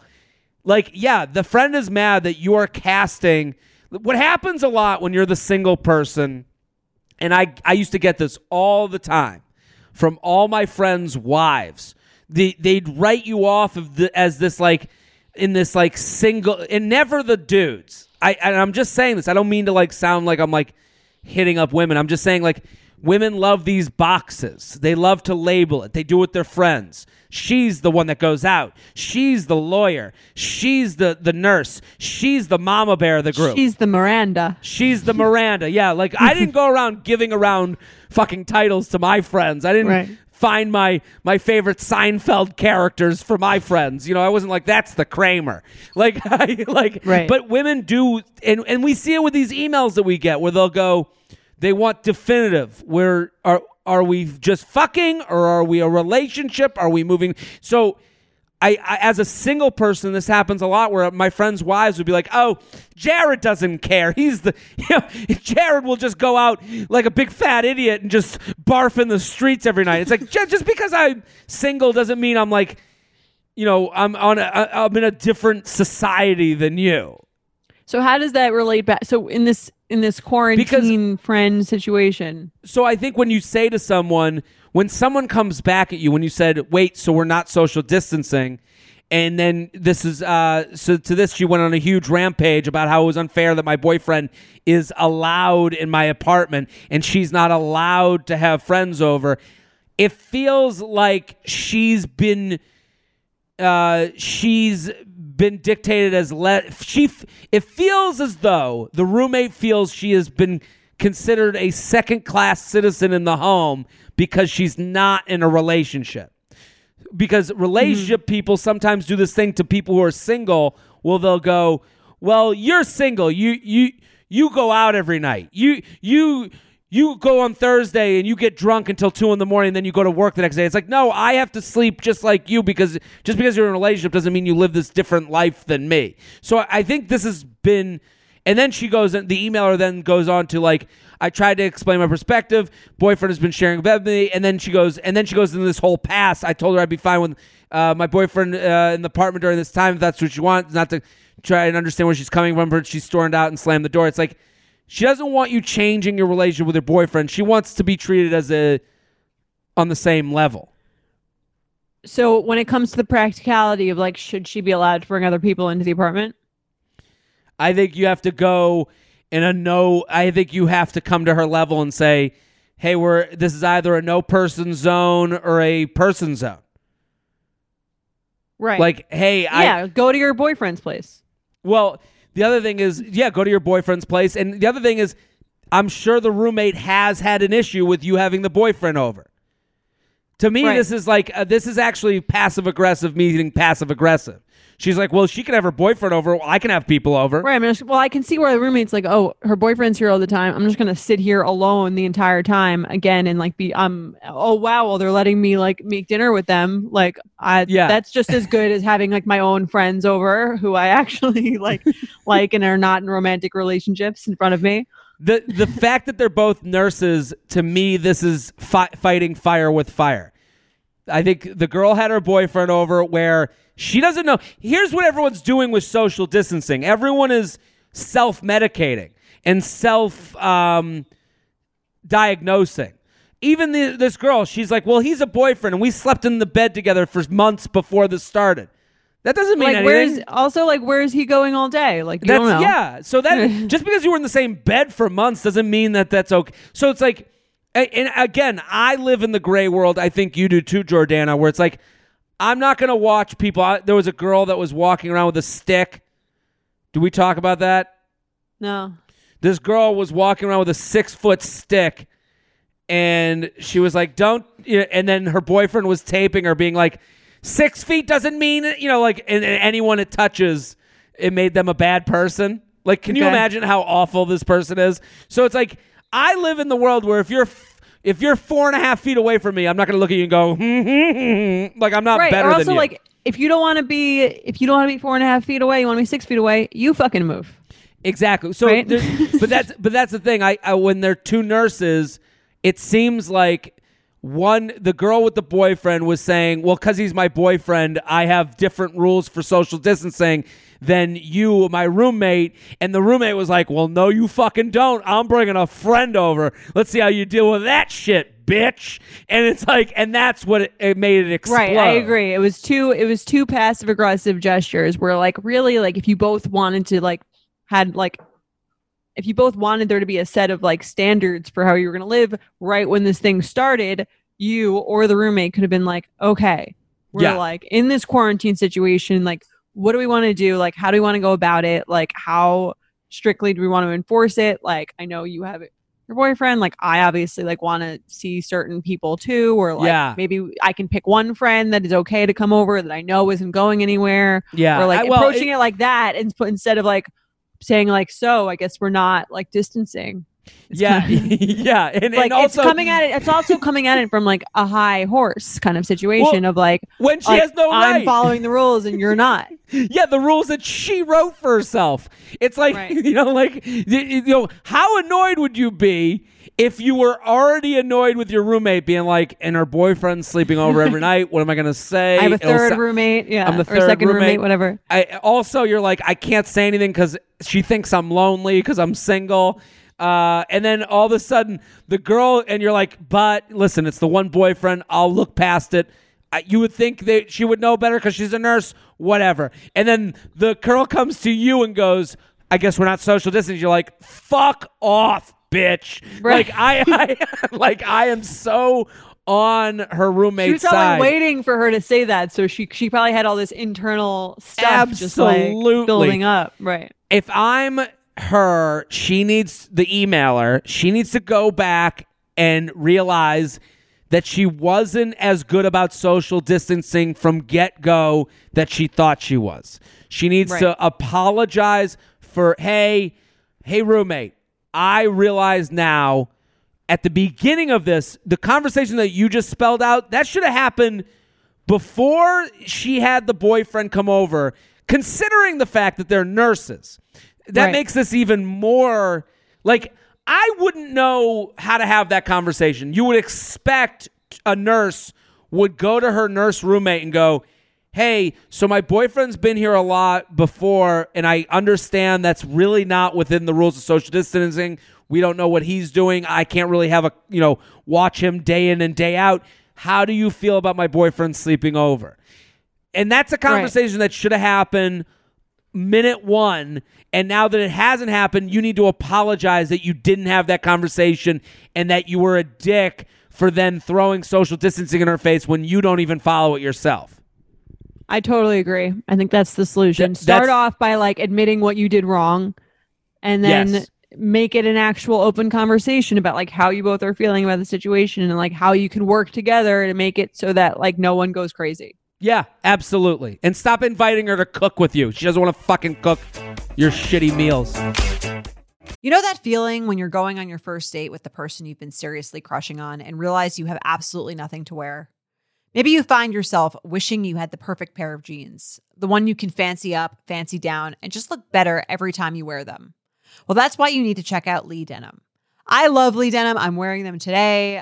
like yeah the friend is mad that you are casting. What happens a lot when you're the single person and i i used to get this all the time from all my friends wives. They, they'd write you off of the, as this like in this like single and never the dudes. I and i'm just saying this. I don't mean to like sound like i'm like hitting up women. I'm just saying like women love these boxes they love to label it they do it with their friends she's the one that goes out she's the lawyer she's the the nurse she's the mama bear of the group She's the Miranda. She's the Miranda. Yeah, like I didn't go around giving around fucking titles to my friends. I didn't Right. find my my favorite Seinfeld characters for my friends. You know, I wasn't like that's the Kramer. Like I like Right. but women do and and we see it with these emails that we get where they'll go they want definitive. Where are are we just fucking or are we a relationship? Are we moving? So I, I as a single person, this happens a lot where my friends' wives would be like, "Oh, Jared doesn't care. He's the you know, Jared will just go out like a big fat idiot and just barf in the streets every night." It's like just because I'm single doesn't mean I'm like, you know, I'm on a, I'm in a different society than you. So how does that relate back? So in this in this quarantine friend situation, so I think when you say to someone, when someone comes back at you, when you said, "Wait, so we're not social distancing," and then this is uh, so to this, she went on a huge rampage about how it was unfair that my boyfriend is allowed in my apartment and she's not allowed to have friends over. It feels like she's been uh, she's been dictated as let she f- it feels as though the roommate feels she has been considered a second class citizen in the home because she's not in a relationship. Because relationship mm-hmm. people sometimes do this thing to people who are single well they'll go well you're single. You you you go out every night. You you you go on Thursday and you get drunk until two in the morning, and then you go to work the next day. It's like, no, I have to sleep just like you because just because you're in a relationship doesn't mean you live this different life than me. So I think this has been, and then she goes, and the emailer then goes on to like, I tried to explain my perspective. Boyfriend has been sharing with me, and then she goes, and then she goes into this whole past. I told her I'd be fine with uh, my boyfriend uh, in the apartment during this time if that's what she wants, not to try and understand where she's coming from. But she stormed out and slammed the door. It's like she doesn't want you changing your relationship with her boyfriend. She wants to be treated as a on the same level. so when it comes to the practicality of like, should she be allowed to bring other people into the apartment? I think you have to go in a no. I think you have to come to her level and say, "Hey, we're this is either a no person zone or a person zone." Right. Like, hey, I yeah, go to your boyfriend's place. Well, the other thing is, yeah, go to your boyfriend's place. And the other thing is, I'm sure the roommate has had an issue with you having the boyfriend over. To me, Right. this is like, uh, this is actually passive aggressive meeting passive aggressive. She's like, well, she can have her boyfriend over. I can have people over. Right. I'm just, well, I can see where the roommate's like, oh, her boyfriend's here all the time. I'm just gonna sit here alone the entire time again and like be um oh wow, well they're letting me like make dinner with them. Like I Yeah. that's just as good as having like my own friends over who I actually like like and are not in romantic relationships in front of me. the the fact that they're both nurses to me this is fi- fighting fire with fire i think the girl had her boyfriend over where she doesn't know here's what everyone's doing with social distancing everyone is self-medicating and self um, diagnosing even the, this girl she's like well he's a boyfriend and we slept in the bed together for months before this started that doesn't mean Like anything where's also like where's he going all day? Like you that's don't know. yeah. So that just because you were in the same bed for months doesn't mean that that's okay. So it's like, and again, I live in the gray world. I think you do too, Jordana. Where it's like, I'm not gonna watch people. I, there was a girl that was walking around with a stick. Do we talk about that? No. This girl was walking around with a six foot stick, and she was like, "Don't." you know, And then her boyfriend was taping her, being like, six feet doesn't mean you know, like and, and anyone it touches, it made them a bad person." Like, can you imagine how awful this person is? So it's like I live in the world where if you're if you're four and a half feet away from me, I'm not going to look at you and go, like I'm not right. better Or than also you. like if you don't want to be if you don't want to be four and a half feet away, you want to be six feet away, you fucking move. Exactly. So, Right? but that's but that's the thing. I, I when they're two nurses, it seems like one the girl with the boyfriend was saying, "Well, because he's my boyfriend, I have different rules for social distancing than you, my roommate." And the roommate was like, "Well, no, you fucking don't. I'm bringing a friend over. Let's see how you deal with that shit." Bitch, and it's like, and that's what it, it made it explode. Right, I agree. It was two it was two passive aggressive gestures where like really like if you both wanted to like had like if you both wanted there to be a set of like standards for how you were going to live right when this thing started, you or the roommate could have been like, "Okay, we're Yeah. like in this quarantine situation, like what do we want to do? Like how do we want to go about it? Like how strictly do we want to enforce it? Like I know you have your boyfriend like i obviously like want to see certain people too or like Yeah. maybe i can pick one friend that is okay to come over that i know isn't going anywhere Yeah, or like I- well, approaching it, like that and instead of like saying like so i guess we're not like distancing It's yeah, yeah, and, like and also it's coming at it it's also coming at it from like a high horse kind of situation of like, when she like, has no right. i'm following the rules and you're not Yeah, the rules that she wrote for herself. It's like Right. you know, like you know, how annoyed would you be if you were already annoyed with your roommate being like, and her boyfriend's sleeping over every night? What am I gonna say? i have a third sa- roommate yeah I'm the or third second roommate. roommate. whatever I also you're like, I can't say anything because she thinks I'm lonely because I'm single. Uh, and then all of a sudden, the girl and you're like, but listen, it's the one boyfriend. I'll look past it. I, you would think that she would know better because she's a nurse, whatever. And then the girl comes to you and goes, "I guess we're not social distancing." You're like, "Fuck off, bitch!" Right. Like I, I, like I am so on her she was roommate's side. waiting for her to say that so she she probably had all this internal stuff just like building up right if I'm her, she needs the emailer. She needs to go back and realize that she wasn't as good about social distancing from get go that she thought she was. She needs Right. to apologize for, hey, hey, roommate, I realize now at the beginning of this, the conversation that you just spelled out, that should have happened before she had the boyfriend come over, considering the fact that they're nurses. That Right. makes this even more like I wouldn't know how to have that conversation. You would expect a nurse would go to her nurse roommate and go, Hey, so my boyfriend's been here a lot before, and I understand that's really not within the rules of social distancing. We don't know what he's doing. I can't really have a, you know, watch him day in and day out. How do you feel about my boyfriend sleeping over? And that's a conversation that should have happened minute one. And now that it hasn't happened, you need to apologize that you didn't have that conversation and that you were a dick for then throwing social distancing in her face when you don't even follow it yourself. I totally agree. I think that's the solution. Th- Start off by like admitting what you did wrong and then Yes. make it an actual open conversation about like how you both are feeling about the situation and like how you can work together to make it so that like no one goes crazy. Yeah, absolutely. And stop inviting her to cook with you. She doesn't want to fucking cook your shitty meals. You know that feeling when you're going on your first date with the person you've been seriously crushing on and realize you have absolutely nothing to wear? Maybe you find yourself wishing you had the perfect pair of jeans, the one you can fancy up, fancy down, and just look better every time you wear them. Well, that's why you need to check out Lee Denim. I love Lee Denim. I'm wearing them today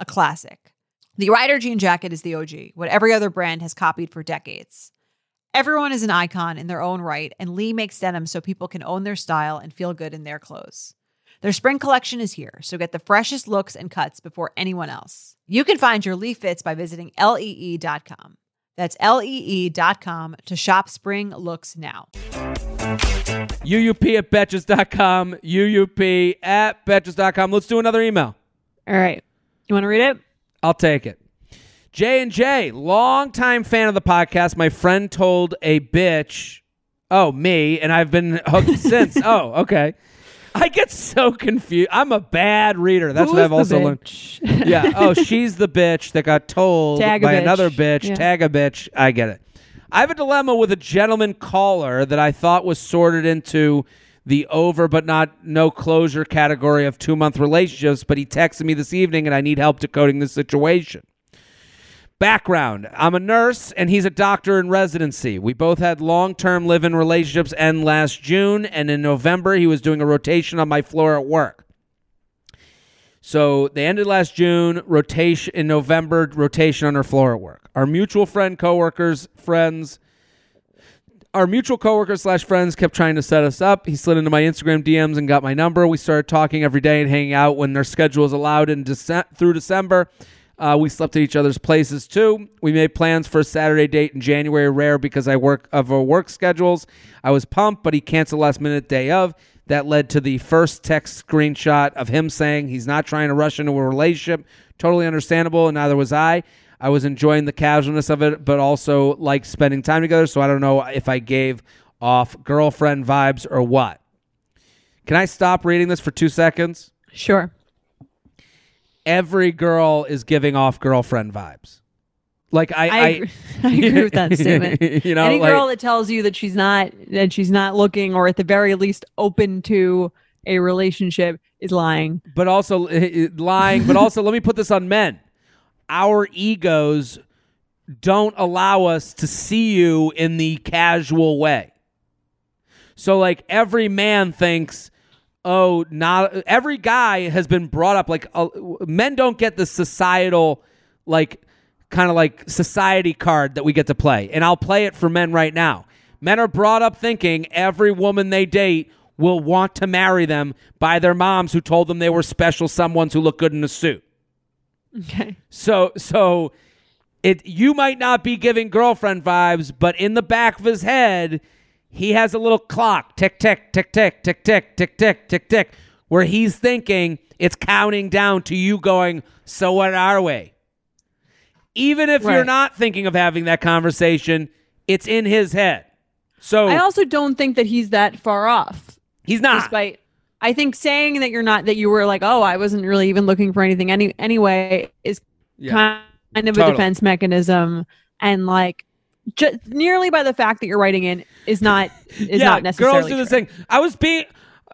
a classic. The Rider jean jacket is the OG, what every other brand has copied for decades. Everyone is an icon in their own right, and Lee makes denim so people can own their style and feel good in their clothes. Their spring collection is here, so get the freshest looks and cuts before anyone else. You can find your Lee fits by visiting lee.com. That's lee.com to shop spring looks now. UUP at Betches.com. UUP at Betches.com. Let's do another email. All right. You want to read it? I'll take it. J and J, longtime fan of the podcast. My friend told a bitch, oh me, and I've been hooked since. oh, okay. I get so confused. I'm a bad reader. That's Who what I've also learned. Yeah. Oh, she's the bitch that got told by bitch. another bitch. Yeah. Tag a bitch. I get it. I have a dilemma with a gentleman caller that I thought was sorted into the over but not no closure category of two month relationships, but he texted me this evening and I need help decoding the situation. Background I'm a nurse and he's a doctor in residency. We both had long term live in relationships end last June, and in November, he was doing a rotation on my floor at work. So they ended last June, rotation in November, rotation on her floor at work. Our mutual friend, coworkers, friends, our mutual coworkers slash friends kept trying to set us up. He slid into my Instagram DMs and got my number. We started talking every day and hanging out when their schedules allowed in Dece- through December. Uh, we slept at each other's places too. We made plans for a Saturday date in January, rare because I work of our work schedules. I was pumped, but he canceled last minute day of. That led to the first text screenshot of him saying he's not trying to rush into a relationship. Totally understandable, and neither was I. I was enjoying the casualness of it, but also like spending time together. So I don't know if I gave off girlfriend vibes or what. Can I stop reading this for two seconds? Sure. Every girl is giving off girlfriend vibes. Like I, I, agree, I agree with that statement. you know, Any like- girl that tells you that she's not that she's not looking or at the very least open to a relationship is lying. but also lying. But also, let me put this on men. Our egos don't allow us to see you in the casual way. So, like, every man thinks, oh, not every guy has been brought up. Like, uh, men don't get the societal, like, kind of like society card that we get to play. And I'll play it for men right now. Men are brought up thinking every woman they date will want to marry them by their moms who told them they were special someones who look good in a suit. Okay. So so it you might not be giving girlfriend vibes, but in the back of his head, he has a little clock, tick tick tick tick tick tick tick tick tick tick, where he's thinking it's counting down to you going, so what are we? Even if you're not thinking of having that conversation, it's in his head. So I also don't think that he's that far off. he's not. Despite I think saying that you're not that you were like, "Oh, I wasn't really even looking for anything any anyway" is Yeah. kind of Totally. a defense mechanism and like just nearly by the fact that you're writing in is not is yeah, not necessarily girls do this true. thing. I was being.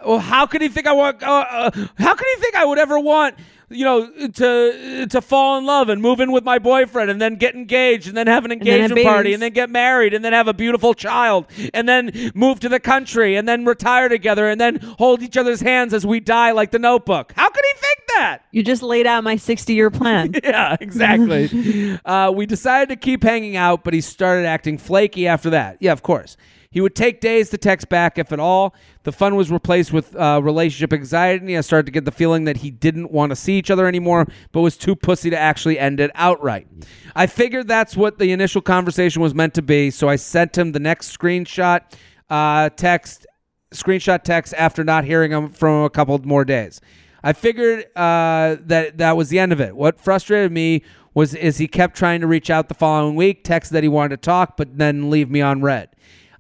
Well, how could he think I want? Uh, uh, how could he think I would ever want? You know, to to fall in love and move in with my boyfriend, and then get engaged, and then have an engagement party, and then get married, and then have a beautiful child, and then move to the country, and then retire together, and then hold each other's hands as we die, like the Notebook. How could he think that? You just laid out my 60 year plan. yeah, exactly. uh, we decided to keep hanging out, but he started acting flaky after that. Yeah, of course. He would take days to text back, if at all. The fun was replaced with uh, relationship anxiety. I started to get the feeling that he didn't want to see each other anymore, but was too pussy to actually end it outright. I figured that's what the initial conversation was meant to be, so I sent him the next screenshot uh, text, screenshot text after not hearing him from a couple more days. I figured uh, that that was the end of it. What frustrated me was is he kept trying to reach out the following week, text that he wanted to talk, but then leave me on red.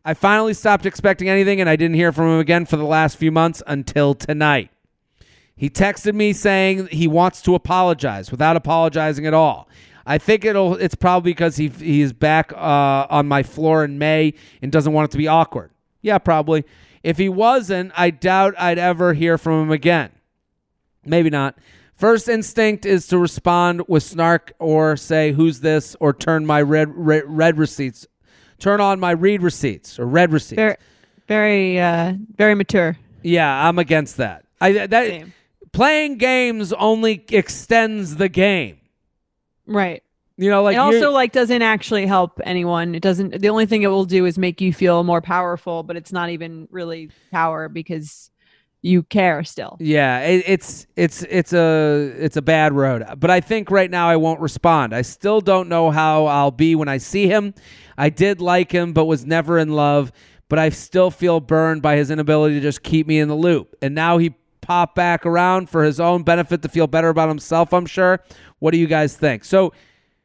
I finally stopped expecting anything, and I didn't hear from him again for the last few months until tonight. He texted me saying he wants to apologize without apologizing at all. I think it'll. It's probably because he he is back uh, on my floor in May and doesn't want it to be awkward. Yeah, probably. If he wasn't, I doubt I'd ever hear from him again. Maybe not. First instinct is to respond with snark or say, "Who's this?" or turn my red red, red receipts turn on my read receipts or read receipts. Very, very, uh, very mature. Yeah, I'm against that. I that Same. playing games only extends the game. Right. You know, like it also like doesn't actually help anyone. It doesn't. The only thing it will do is make you feel more powerful, but it's not even really power because you care still. Yeah, it, it's it's it's a it's a bad road. But I think right now I won't respond. I still don't know how I'll be when I see him. I did like him, but was never in love. But I still feel burned by his inability to just keep me in the loop. And now he popped back around for his own benefit to feel better about himself. I'm sure. What do you guys think? So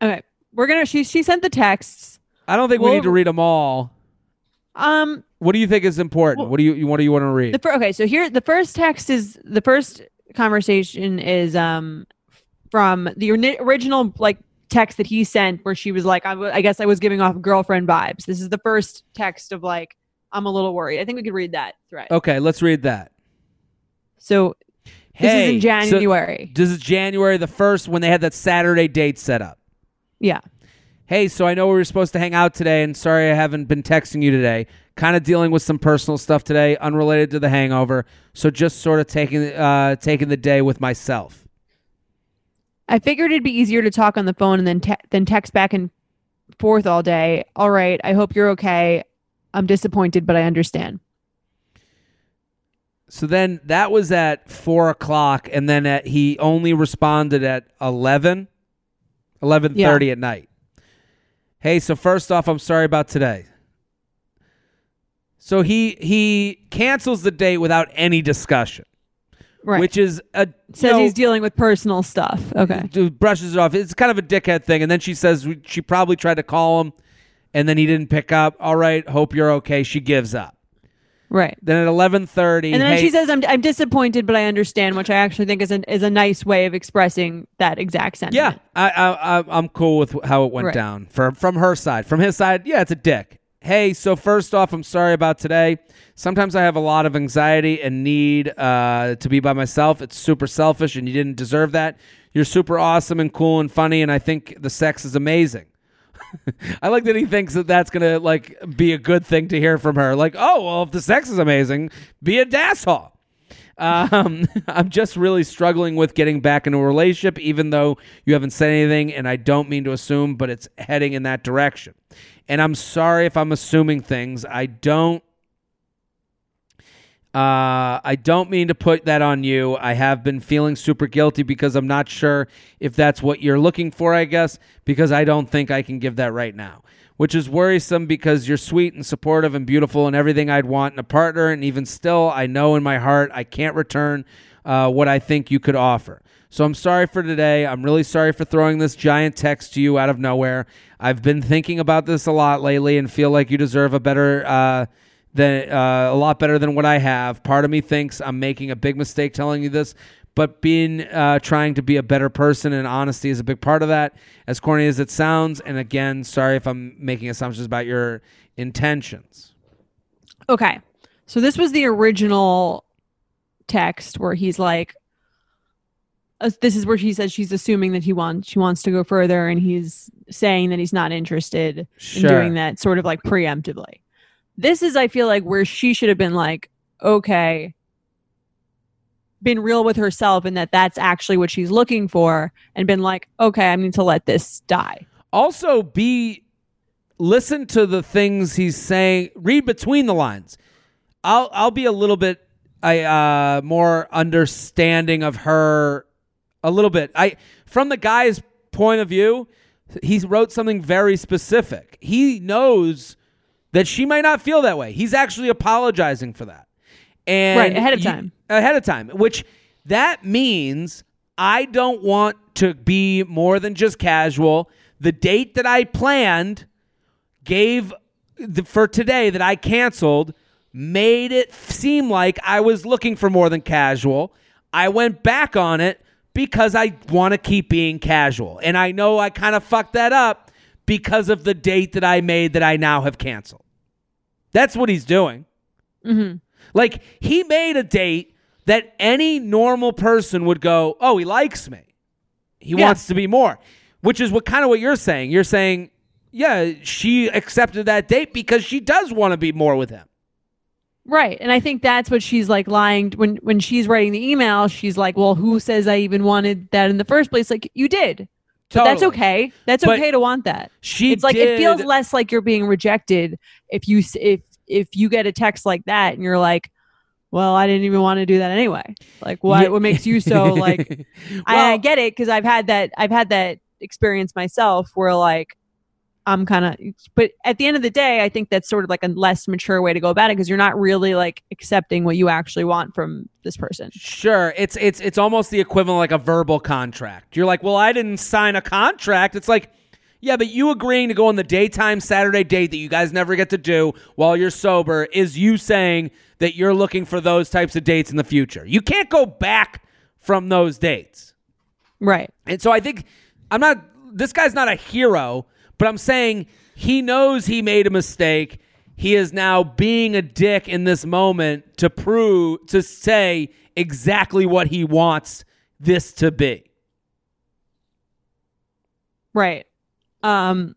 Okay, we're gonna. She she sent the texts. I don't think we Well- need to read them all. Um, What do you think is important? Well- what do you you- what do you want to read? the fir- okay. So here, the first text is the first conversation is um from the original like text that he sent where she was like, I, w- I guess I was giving off girlfriend vibes. This is the first text of like, I'm a little worried. I think we could read that thread. okay, let's read that. So this is in so- January. this is January the first when they had that Saturday date set up. yeah. Hey, so I know we were supposed to hang out today, and sorry I haven't been texting you today. Kind of dealing with some personal stuff today, unrelated to the hangover. So just sort of taking uh, taking the day with myself. I figured it'd be easier to talk on the phone and then te- than text back and forth all day. All right, I hope you're okay. I'm disappointed, but I understand. So then that was at four o'clock, and then at, he only responded at 11, 11.30 at night. Hey, so first off, I'm sorry about today. So he he cancels the date without any discussion, Right. which is a says he's dealing with personal stuff. Okay. brushes it off. It's kind of a dickhead thing. And then she says she probably tried to call him, and then he didn't pick up. All right, hope you're okay. She gives up. Right. Then at 11:30, And then hey, she says, "I'm I'm disappointed, but I understand," which I actually think is a is a nice way of expressing that exact sentiment. Yeah, I, I, I I'm cool with how it went Right. down from from her side. From his side, yeah, it's a dick. Hey, so first off, I'm sorry about today. Sometimes I have a lot of anxiety and need uh, to be by myself. It's super selfish, and you didn't deserve that. You're super awesome and cool and funny, and I think the sex is amazing. I like that he thinks that that's gonna like be a good thing to hear from her. Like, oh well, if the sex is amazing, be a dasshole. Um, I'm just really struggling with getting back into a relationship, even though you haven't said anything, and I don't mean to assume, but it's heading in that direction. And I'm sorry if I'm assuming things. I don't. Uh, I don't mean to put that on you. I have been feeling super guilty because I'm not sure if that's what you're looking for, I guess, because I don't think I can give that right now. Which is worrisome because you're sweet and supportive and beautiful and everything I'd want in a partner. And even still, I know in my heart I can't return uh, what I think you could offer. So I'm sorry for today. I'm really sorry for throwing this giant text to you out of nowhere. I've been thinking about this a lot lately and feel like you deserve a better. Uh, than uh, a lot better than what I have. Part of me thinks I'm making a big mistake telling you this, but being uh, trying to be a better person and honesty is a big part of that. As corny as it sounds, and again, sorry if I'm making assumptions about your intentions. Okay. So this was the original text where he's like, uh, this is where she says she's assuming that he wants she wants to go further, and he's saying that he's not interested Sure. in doing that sort of like preemptively. This is, I feel like, where she should have been like, okay, been real with herself and that that's actually what she's looking for and been like, okay, I need to let this die. Also, be listen to the things he's saying. Read between the lines. I'll I'll be a little bit I uh more understanding of her a little bit. I from the guy's point of view, he wrote something very specific. He knows that she might not feel that way. He's actually apologizing for that. And Right, ahead of you- time. ahead of time, which that means I don't want to be more than just casual. The date that I planned gave the, for today that I canceled made it seem like I was looking for more than casual. I went back on it because I want to keep being casual. And I know I kind of fucked that up because of the date that I made that I now have canceled. That's what he's doing. Mm-hmm. Like he made a date that any normal person would go, "Oh, he likes me. He Yeah. wants to be more." Which is what kind of what you're saying. You're saying, "Yeah, she accepted that date because she does want to be more with him." Right. And I think that's what she's like lying when when she's writing the email, she's like, "Well, who says I even wanted that in the first place?" Like you did. But that's okay. That's But okay to want that. She it's like it feels less like you're being rejected if you if if you get a text like that and you're like, "Well, I didn't even want to do that anyway." Like what Yeah. what makes you so like I, I get it because I've had that I've had that experience myself where like I'm kind of but at the end of the day I think that's sort of like a less mature way to go about it because you're not really like accepting what you actually want from this person. Sure, it's it's it's almost the equivalent of like a verbal contract. You're like, "Well, I didn't sign a contract." It's like, "Yeah, but you agreeing to go on the daytime Saturday date that you guys never get to do while you're sober is you saying that you're looking for those types of dates in the future. You can't go back from those dates." Right. And so I think I'm not this guy's not a hero, but I'm saying he knows he made a mistake. He is now being a dick in this moment to prove to say exactly what he wants this to be. Right. Um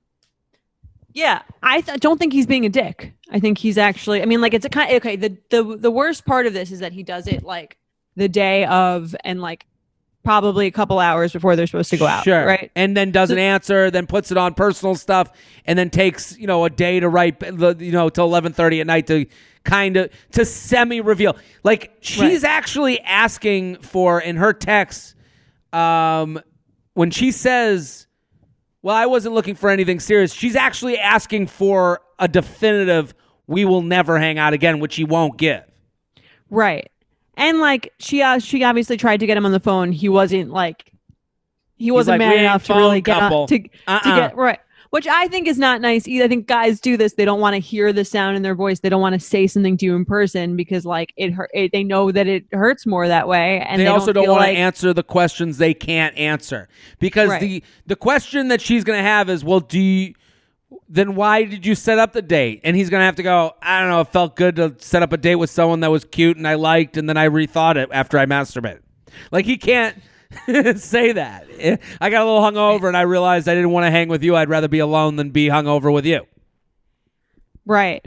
yeah, I th- don't think he's being a dick. I think he's actually I mean like it's a kind okay, the the the worst part of this is that he does it like the day of and like probably a couple hours before they're supposed to go out, Sure. right? And then doesn't answer, then puts it on personal stuff, and then takes, you know, a day to write the you know, till eleven thirty at night to kind of to semi reveal. Like she's actually asking for in her text, um, when she says, Well, I wasn't looking for anything serious, she's actually asking for a definitive we will never hang out again, which he won't give. Right. And like she uh, she obviously tried to get him on the phone. He wasn't like he wasn't like, man enough to really get couple." on, to, to Uh-uh. get right. Which I think is not nice either. I think guys do this. They don't want to hear the sound in their voice. They don't want to say something to you in person because like it hurt. It, they know that it hurts more that way. And they, they, also don't feel want like, to answer the questions they can't answer because Right. the the question that she's going to have is well do you then why did you set up the date? And he's going to have to go i don't know it felt good to set up a date with someone that was cute and i liked and then i rethought it after i masturbated like he can't say that. I got a little hungover and i realized i didn't want to hang with you. I'd rather be alone than be hungover with you. Right.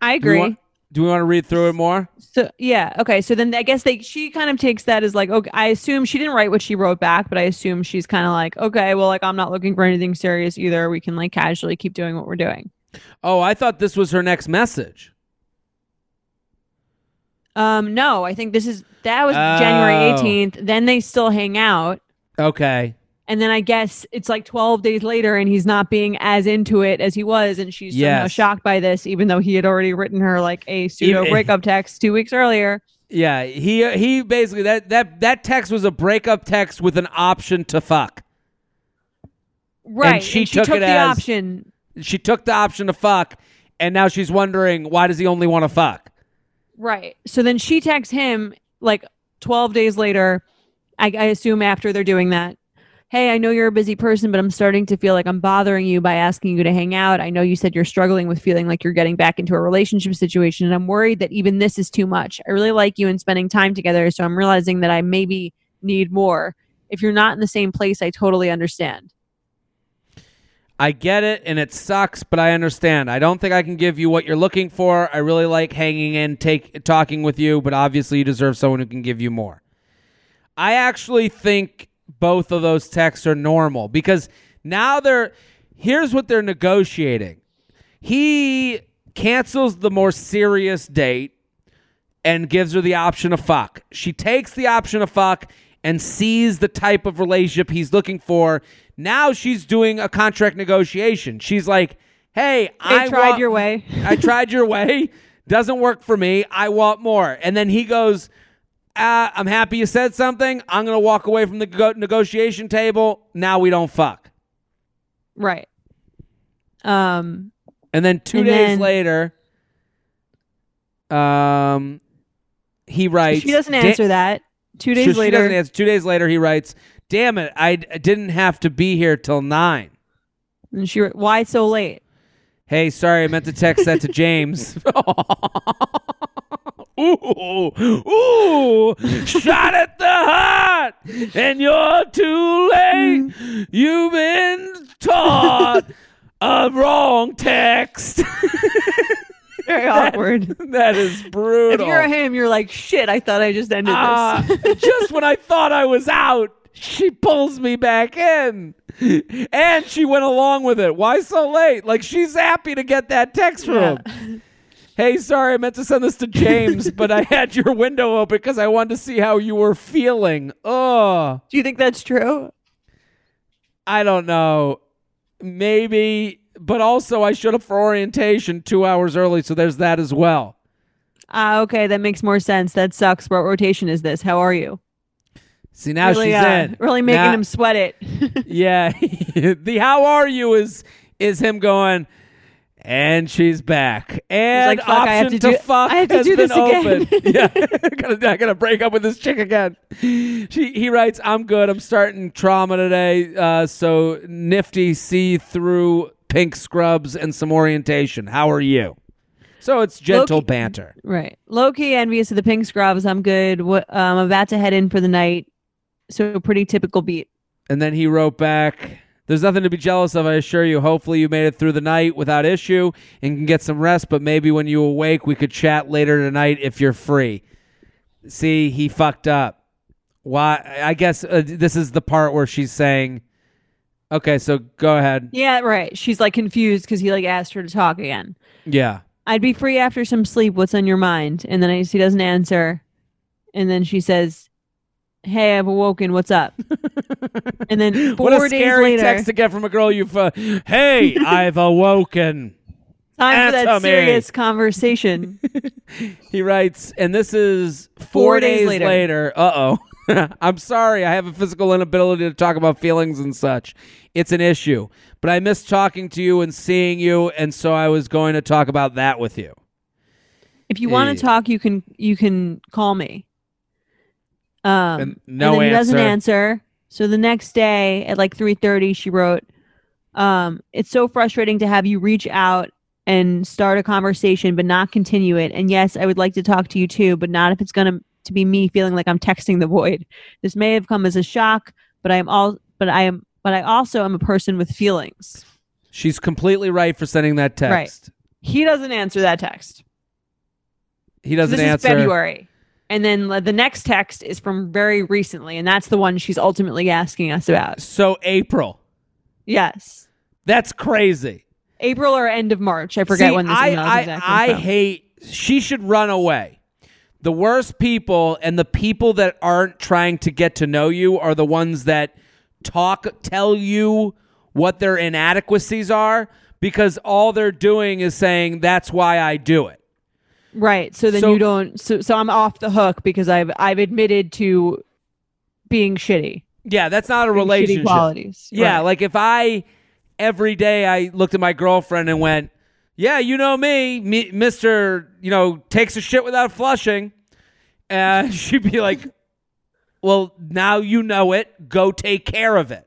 I agree. want, do we want to read through it more So yeah, okay. So then I guess they she kind of takes that as like okay. I assume she didn't write what she wrote back, but I assume she's kind of like okay, well, like I'm not looking for anything serious either. We can like casually keep doing what we're doing. oh i thought this was her next message Um, no, I think this is that was January Oh. 18th. Then they still hang out, okay and then I guess it's like 12 days later, and he's not being as into it as he was, and she's somehow shocked by this, even though he had already written her like a pseudo breakup text two weeks earlier. Yeah, he he basically that that that text was a breakup text with an option to fuck. Right, she took it the as- option. She took the option to fuck, and now she's wondering why does he only want to fuck? Right. So then she texts him like 12 days later. I, I assume after they're doing that. Hey, I know you're a busy person, but I'm starting to feel like I'm bothering you by asking you to hang out. I know you said you're struggling with feeling like you're getting back into a relationship situation, and I'm worried that even this is too much. I really like you and spending time together, so I'm realizing that I maybe need more. If you're not in the same place, I totally understand. I get it and it sucks, but I understand. I don't think I can give you what you're looking for. I really like hanging in, take talking with you, but obviously you deserve someone who can give you more. I actually think both of those texts are normal because now they're here's what they're negotiating. He cancels the more serious date and gives her the option of fuck. She takes the option of fuck and sees the type of relationship he's looking for. Now she's doing a contract negotiation. She's like, "Hey, I I tried want- your way. I tried your way. Doesn't work for me. I want more." And then he goes, uh, "I'm happy you said something. I'm gonna walk away from the go- negotiation table. Now we don't fuck." Right. Um. And then two And days then- later, um, he writes. She doesn't answer that. Two days she later. doesn't answer. Two days later, he writes, "Damn it! I d- didn't have to be here till nine. And she. Why so late? Hey, sorry, I meant to text that to James. ooh, ooh, shot at the heart, and you're too late. You've been taught a wrong text. Very awkward. that is brutal. If you're him, you're like, shit. I thought I just ended Ah, this. just when I thought I was out, she pulls me back in. And she went along with it. Why so late? Like she's happy to get that text from Yeah. him. Hey, sorry, I meant to send this to James, but I had your window open because I wanted to see how you were feeling. Oh, Do you think that's true? I don't know. Maybe, but also I showed up for orientation two hours early, so there's that as well. Ah, okay, that makes more sense. That sucks. What rotation is this? How are you? See, now really, she's uh, in. really making Now- him sweat it. Yeah, the how are you is is him going, and she's back, and like, "Fuck, I have option to do- fuck I have to has do been this again." open. yeah, gotta, I gotta break up with this chick again. She he writes, I'm good. I'm starting trauma today, uh, so nifty see through pink scrubs and some orientation. How are you? So it's gentle Loki- banter. right. Low key envious of the pink scrubs. I'm good. What? Um, I'm about to head in for the night. So pretty typical beat. And then he wrote back, There's nothing to be jealous of, I assure you. Hopefully, you made it through the night without issue and can get some rest, but maybe when you awake, we could chat later tonight if you're free. See, he fucked up. Why? I guess uh, this is the part where she's saying, Okay, so go ahead. Yeah, right. She's like confused because he like asked her to talk again. Yeah. I'd be free after some sleep. What's on your mind? And then I, he doesn't answer. And then she says, Hey, I've awoken. What's up? and then four what a days scary later, text to get from a girl you've. Uh, hey, I've awoken. time for that me. serious conversation. He writes, and this is four, Four days later. later. Uh oh. I'm sorry. I have a physical inability to talk about feelings and such. It's an issue. But I miss talking to you and seeing you, and so I was going to talk about that with you. if you want to talk, you can you can call me. Um, And no then he doesn't answer. answer. So the next day at like three thirty, she wrote, um, "It's so frustrating to have you reach out and start a conversation, but not continue it. And yes, I would like to talk to you too, but not if it's gonna to be me feeling like I'm texting the void. This may have come as a shock, but I am all, but I am, but I also am a person with feelings. She's completely right for sending that text. Right. He doesn't answer that text. He doesn't this answer. is February. And then the next text is from very recently, and that's the one she's ultimately asking us about. So April. Yes. That's crazy. April or end of March. I forget See, when this I, I, exactly I from. hate. She should run away. The worst people and the people that aren't trying to get to know you are the ones that talk, tell you what their inadequacies are because all they're doing is saying that's why I do it. Right. So then So- you don't so so I'm off the hook because I've I've admitted to being shitty. Yeah, that's not a Being relationship. qualities. Yeah, Right. like if I every day I looked at my girlfriend and went, "Yeah, you know me, me Mister, you know, takes a shit without flushing," and she'd be like, "Well, now you know it. Go take care of it."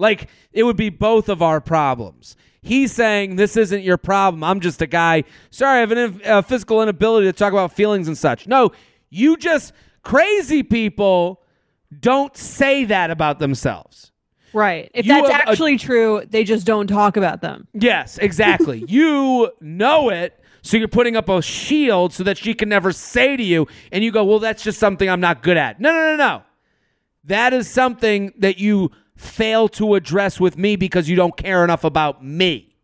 Like it would be both of our problems. He's saying this isn't your problem. I'm just a guy. Sorry, I have an uh, physical inability to talk about feelings and such. No, you just crazy people don't say that about themselves. Right. If You that's have a- actually true, they just don't talk about them. Yes, exactly. you know it, so you're putting up a shield so that she can never say to you, and you go, well, that's just something I'm not good at. No, no, no, no. That is something that you fail to address with me because you don't care enough about me.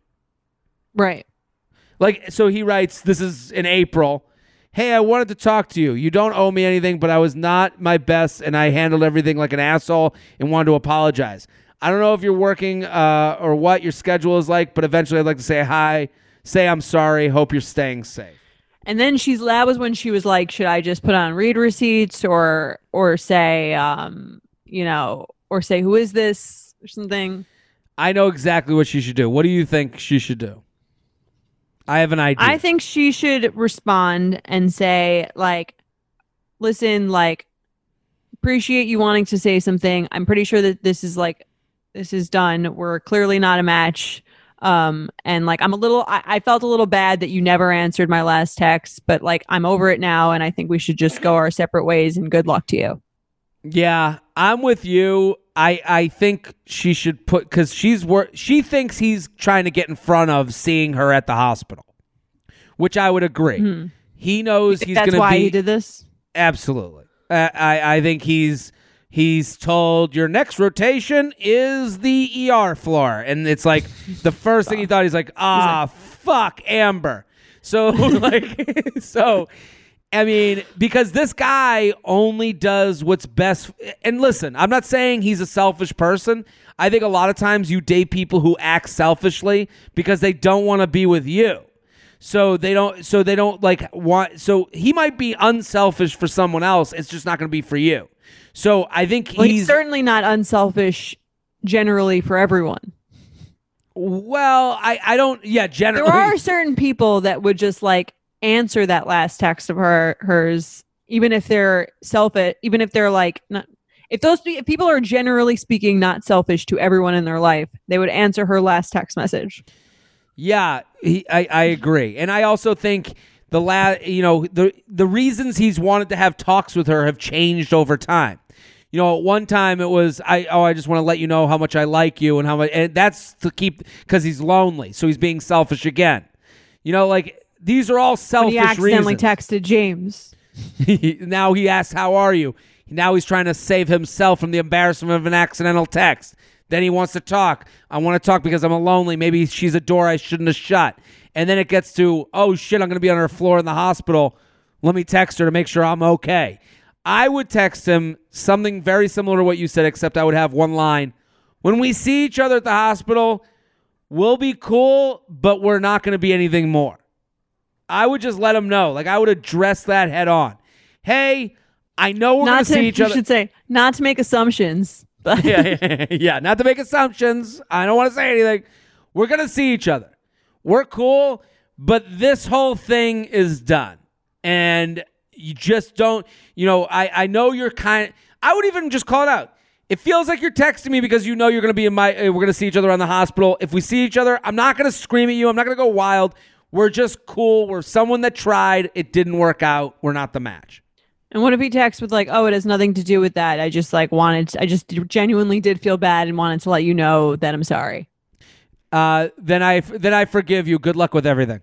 Right. Like, so he writes, this is in April. Hey, I wanted to talk to you. You don't owe me anything, but I was not my best and I handled everything like an asshole and wanted to apologize. I don't know if you're working uh, or what your schedule is like, but eventually I'd like to say hi, say I'm sorry, hope you're staying safe. And then she's that was when she was like, should I just put on read receipts or or say um, you know, or say who is this or something? I know exactly what she should do. What do you think she should do? I have an idea. I think she should respond and say, like, listen, like, appreciate you wanting to say something. I'm pretty sure that this is like, this is done. We're clearly not a match. Um, and like, I'm a little, I, I felt a little bad that you never answered my last text, but like, I'm over it now. And I think we should just go our separate ways and good luck to you. Yeah, I'm with you. I I think she should put because she's wor- she thinks he's trying to get in front of seeing her at the hospital, which I would agree. He knows he's going to be. why he did this. absolutely. Uh, I I think he's he's told your next rotation is the ER floor, and it's like the first thing he thought he's like ah fuck Amber. So like so. I mean, because this guy only does what's best. And listen, I'm not saying he's a selfish person. I think a lot of times you date people who act selfishly because they don't want to be with you. So they don't. So they don't like want. So he might be unselfish for someone else. It's just not going to be for you. So I think Well, he's he's certainly not unselfish generally for everyone. well. I I don't. Yeah, generally. there are certain people that would just like answer that last text of her hers even if they're selfish even if they're like not if those if people are generally speaking not selfish to everyone in their life they would answer her last text message Yeah, he, I, I agree, and I also think the last you know the the reasons he's wanted to have talks with her have changed over time. You know, at one time it was I oh I just want to let you know how much I like you and how much and that's to keep because he's lonely, so he's being selfish again. You know, like these are all selfish he accidentally reasons. texted james now he asks, "How are you?" Now he's trying to save himself from the embarrassment of an accidental text. Then he wants to talk. I want to talk because I'm lonely. Maybe she's a door I shouldn't have shut. And then it gets to, "Oh shit, I'm going to be on her floor in the hospital. Let me text her to make sure I'm okay." I would text him something very similar to what you said, except I would have one line. When we see each other at the hospital, we'll be cool, but we're not going to be anything more. I would just let him know. Like I would address that head on. Hey, I know we're going not to to see each you other. should say not to make assumptions but yeah, yeah, yeah, not to make assumptions. I don't want to say anything. We're going to see each other. We're cool, but this whole thing is done. And you just don't, you know, I, I know you're kind I would even just call it out. It feels like you're texting me because you know you're going to be in my, uh, we're going to see each other in the hospital. If we see each other, I'm not going to scream at you. I'm not going to go wild. We're just cool. We're someone that tried. It didn't work out. We're not the match. and what if he texts with like oh it has nothing to do with that i just like wanted i just genuinely did feel bad and wanted to let you know that i'm sorry uh, then I then I forgive you. Good luck with everything.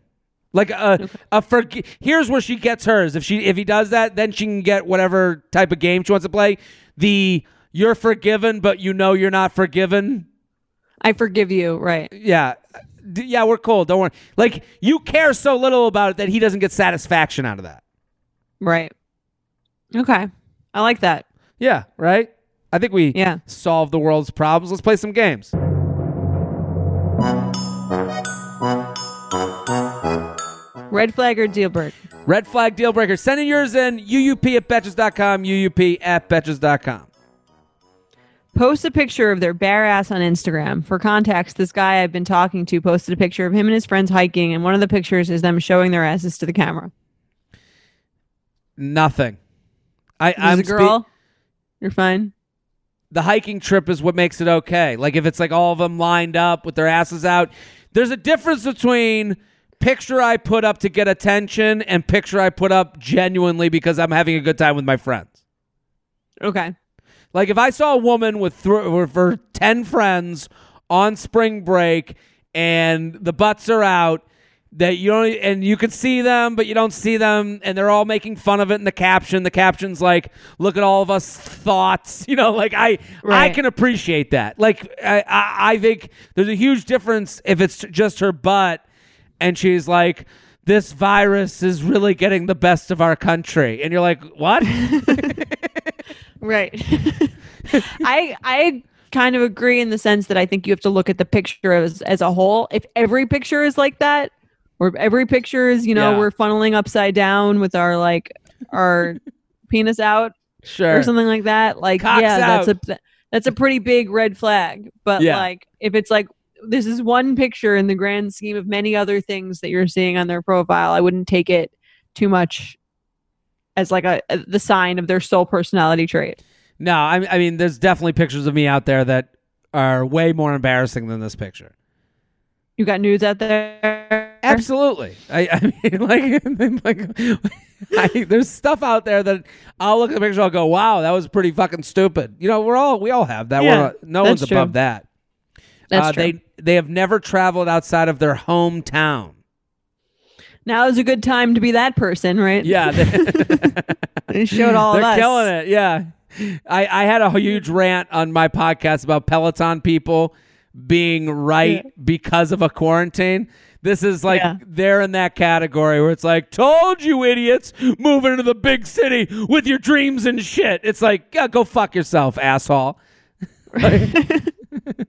Like a a forg- Here's where she gets hers. If she if he does that, then she can get whatever type of game she wants to play. The you're forgiven, but you know you're not forgiven. i forgive you right Yeah, yeah, we're cool. Don't worry. Like you care so little about it that he doesn't get satisfaction out of that. right okay i like that Yeah, right. I think we Yeah. solve the world's problems. Let's play some games. red flag or deal breaker Red flag deal breaker. Sending yours in UUP at Betches.com, UUP at Betches.com. post a picture of their bare ass on Instagram. For context, this guy I've been talking to posted a picture of him and his friends hiking, and one of the pictures is them showing their asses to the camera. Nothing. I, As I'm a spe- girl, you're fine. the hiking trip is what makes it okay. Like if it's like all of them lined up with their asses out, there's a difference between picture I put up to get attention and picture I put up genuinely because I'm having a good time with my friends. Okay. Like if I saw a woman with, th- with her 10 friends on spring break and the butts are out that you don't and you can see them but you don't see them and they're all making fun of it in the caption the caption's like look at all of us thoughts you know like i i can appreciate that. Like I, I i think there's a huge difference if it's just her butt and she's like this virus is really getting the best of our country and you're like what Right. I I kind of agree in the sense that I think you have to look at the picture as as a whole. If every picture is like that, or every picture is, you know, Yeah. we're funneling upside down with our like our penis out sure or something like that, like Cock's yeah, out. that's a that's a pretty big red flag. But Yeah. like if it's like this is one picture in the grand scheme of many other things that you're seeing on their profile, I wouldn't take it too much as like a, a the sign of their sole personality trait. no I, I mean there's definitely pictures of me out there that are way more embarrassing than this picture You got nudes out there? Absolutely. I, I mean, like, like I, there's stuff out there that I'll look at the picture. I'll go, "Wow, that was pretty fucking stupid." You know, we're all we all have that. Yeah, we're, no one's true. above that. That's uh, true. They they have never traveled outside of their hometown. Now is a good time to be that person, right? Yeah, they, showed all they're of us. killing it. Yeah, I I had a huge rant on my podcast about Peloton people being right because of a quarantine. This is like Yeah. they're in that category where it's like, told you idiots, moving into the big city with your dreams and shit. It's like, yeah, go fuck yourself, asshole.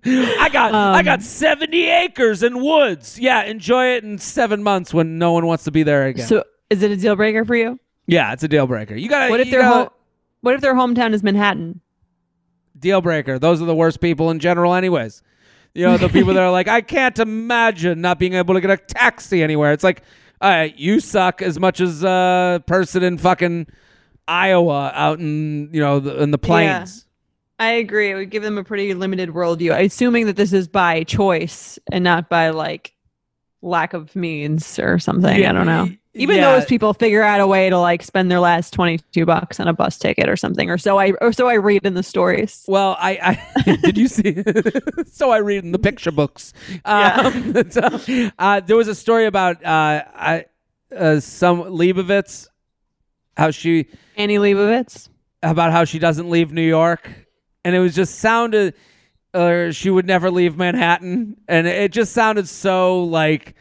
I got I Um, got 70 acres and woods. Yeah, enjoy it in seven months when no one wants to be there again. So is it a deal breaker for you? yeah, it's a deal breaker. You got What if their gotta- ho- what if their hometown is Manhattan? deal breaker. Those are the worst people in general, anyways. You know, the people that are like, I can't imagine not being able to get a taxi anywhere. It's like, all right, you suck as much as a person in fucking Iowa out in you know the, in the plains. I agree. It would give them a pretty limited worldview. Assuming that this is by choice and not by like lack of means or something. Yeah, I don't know. Even yeah. those people figure out a way to like spend their last twenty two bucks on a bus ticket or something, or so I or so I read in the stories. Well, I, I did you see? so I read in the picture books. Um, so, uh, there was a story about uh, I, uh, some Leibovitz, how she Annie Leibovitz. about how she doesn't leave New York, and it was just sounded, or she would never leave Manhattan, and it just sounded so like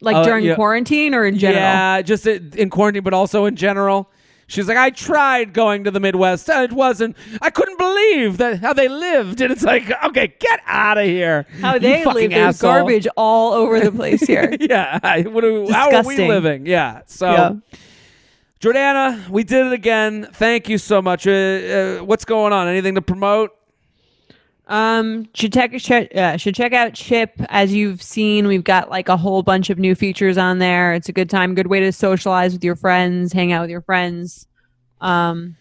Like Uh, during yeah. quarantine or in general? yeah, just in quarantine, but also in general. She's like, I tried going to the Midwest, and it wasn't. I couldn't believe that how they lived, and it's like, okay, get out of here. How they live, there's asshole. garbage all over the place here. yeah, what do, how are we living? Yeah, so. Yeah. Jordana, we did it again. Thank you so much. Uh, uh, what's going on? Anything to promote? Um, should check uh, should check out Chip. As you've seen, we've got like a whole bunch of new features on there. It's a good time, good way to socialize with your friends, hang out with your friends. Um,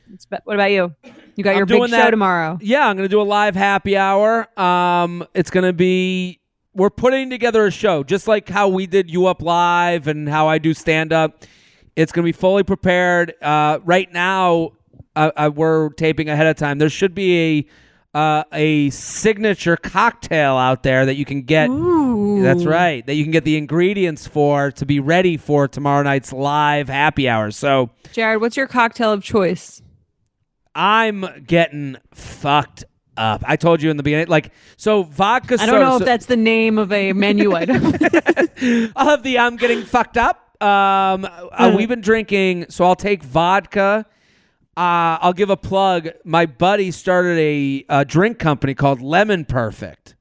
what about you? You got I'm your big doing show tomorrow. Yeah, I'm going to do a live happy hour. Um, it's going to be we're putting together a show just like how we did you up live and how I do stand up. It's going to be fully prepared. Uh, right now, uh, uh, we're taping ahead of time. There should be a uh, a signature cocktail out there that you can get. Ooh. That's right. That you can get the ingredients for to be ready for tomorrow night's live happy hour. So Jared, what's your cocktail of choice? I'm getting fucked up. I told you in the beginning, like so vodka. I don't know soda- if that's the name of a menu item. Have the I'm getting fucked up. Um, uh, we've been drinking, so I'll take vodka. Uh, I'll give a plug. My buddy started a, a drink company called Lemon Perfect.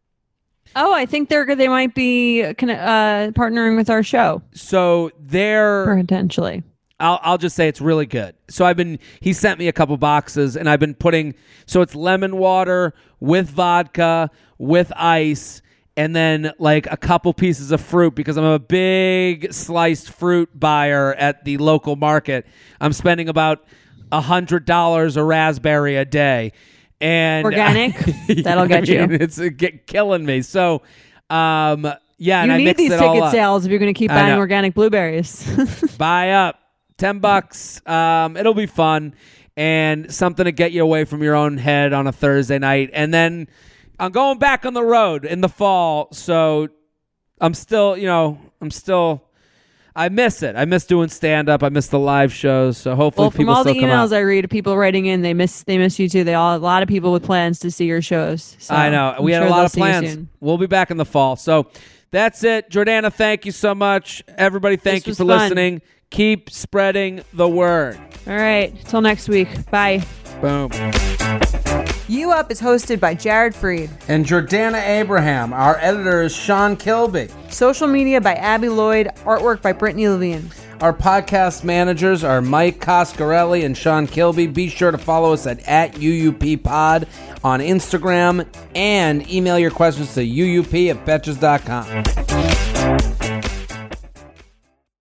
oh, I think they're they might be uh, partnering with our show So they're potentially. I'll, I'll just say it's really good. So I've been, he sent me a couple boxes and I've been putting, so it's lemon water with vodka, with ice, and then like a couple pieces of fruit because I'm a big sliced fruit buyer at the local market. I'm spending about a hundred dollars a raspberry a day. And Organic? That'll get you. It's uh, get, killing me. So, um, yeah, you I need these ticket sales if you're going to keep buying organic blueberries. buy up 10 bucks um it'll be fun and something to get you away from your own head on a Thursday night. And then I'm going back on the road in the fall, so I'm still, you know, I'm still. I miss it. I miss doing stand up. I miss the live shows. So hopefully Well, from all the emails. I read people writing in, they miss they miss you too. They all a lot of people with plans to see your shows. So I know. I'm we had sure a lot of plans. We'll be back in the fall. So that's it. Jordana, thank you so much. Everybody, thank you for fun. listening. Keep spreading the word. All right. Till next week. Bye. Boom. You Up is hosted by Jared Freid. And Jordana Abraham. Our editor is Sean Kilby. Social media by Abby Lloyd. Artwork by Brittany Levine. Our podcast managers are Mike Coscarelli and Sean Kilby. Be sure to follow us at, at UUPPod on Instagram and email your questions to UUP at Betches.com.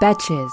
Betches.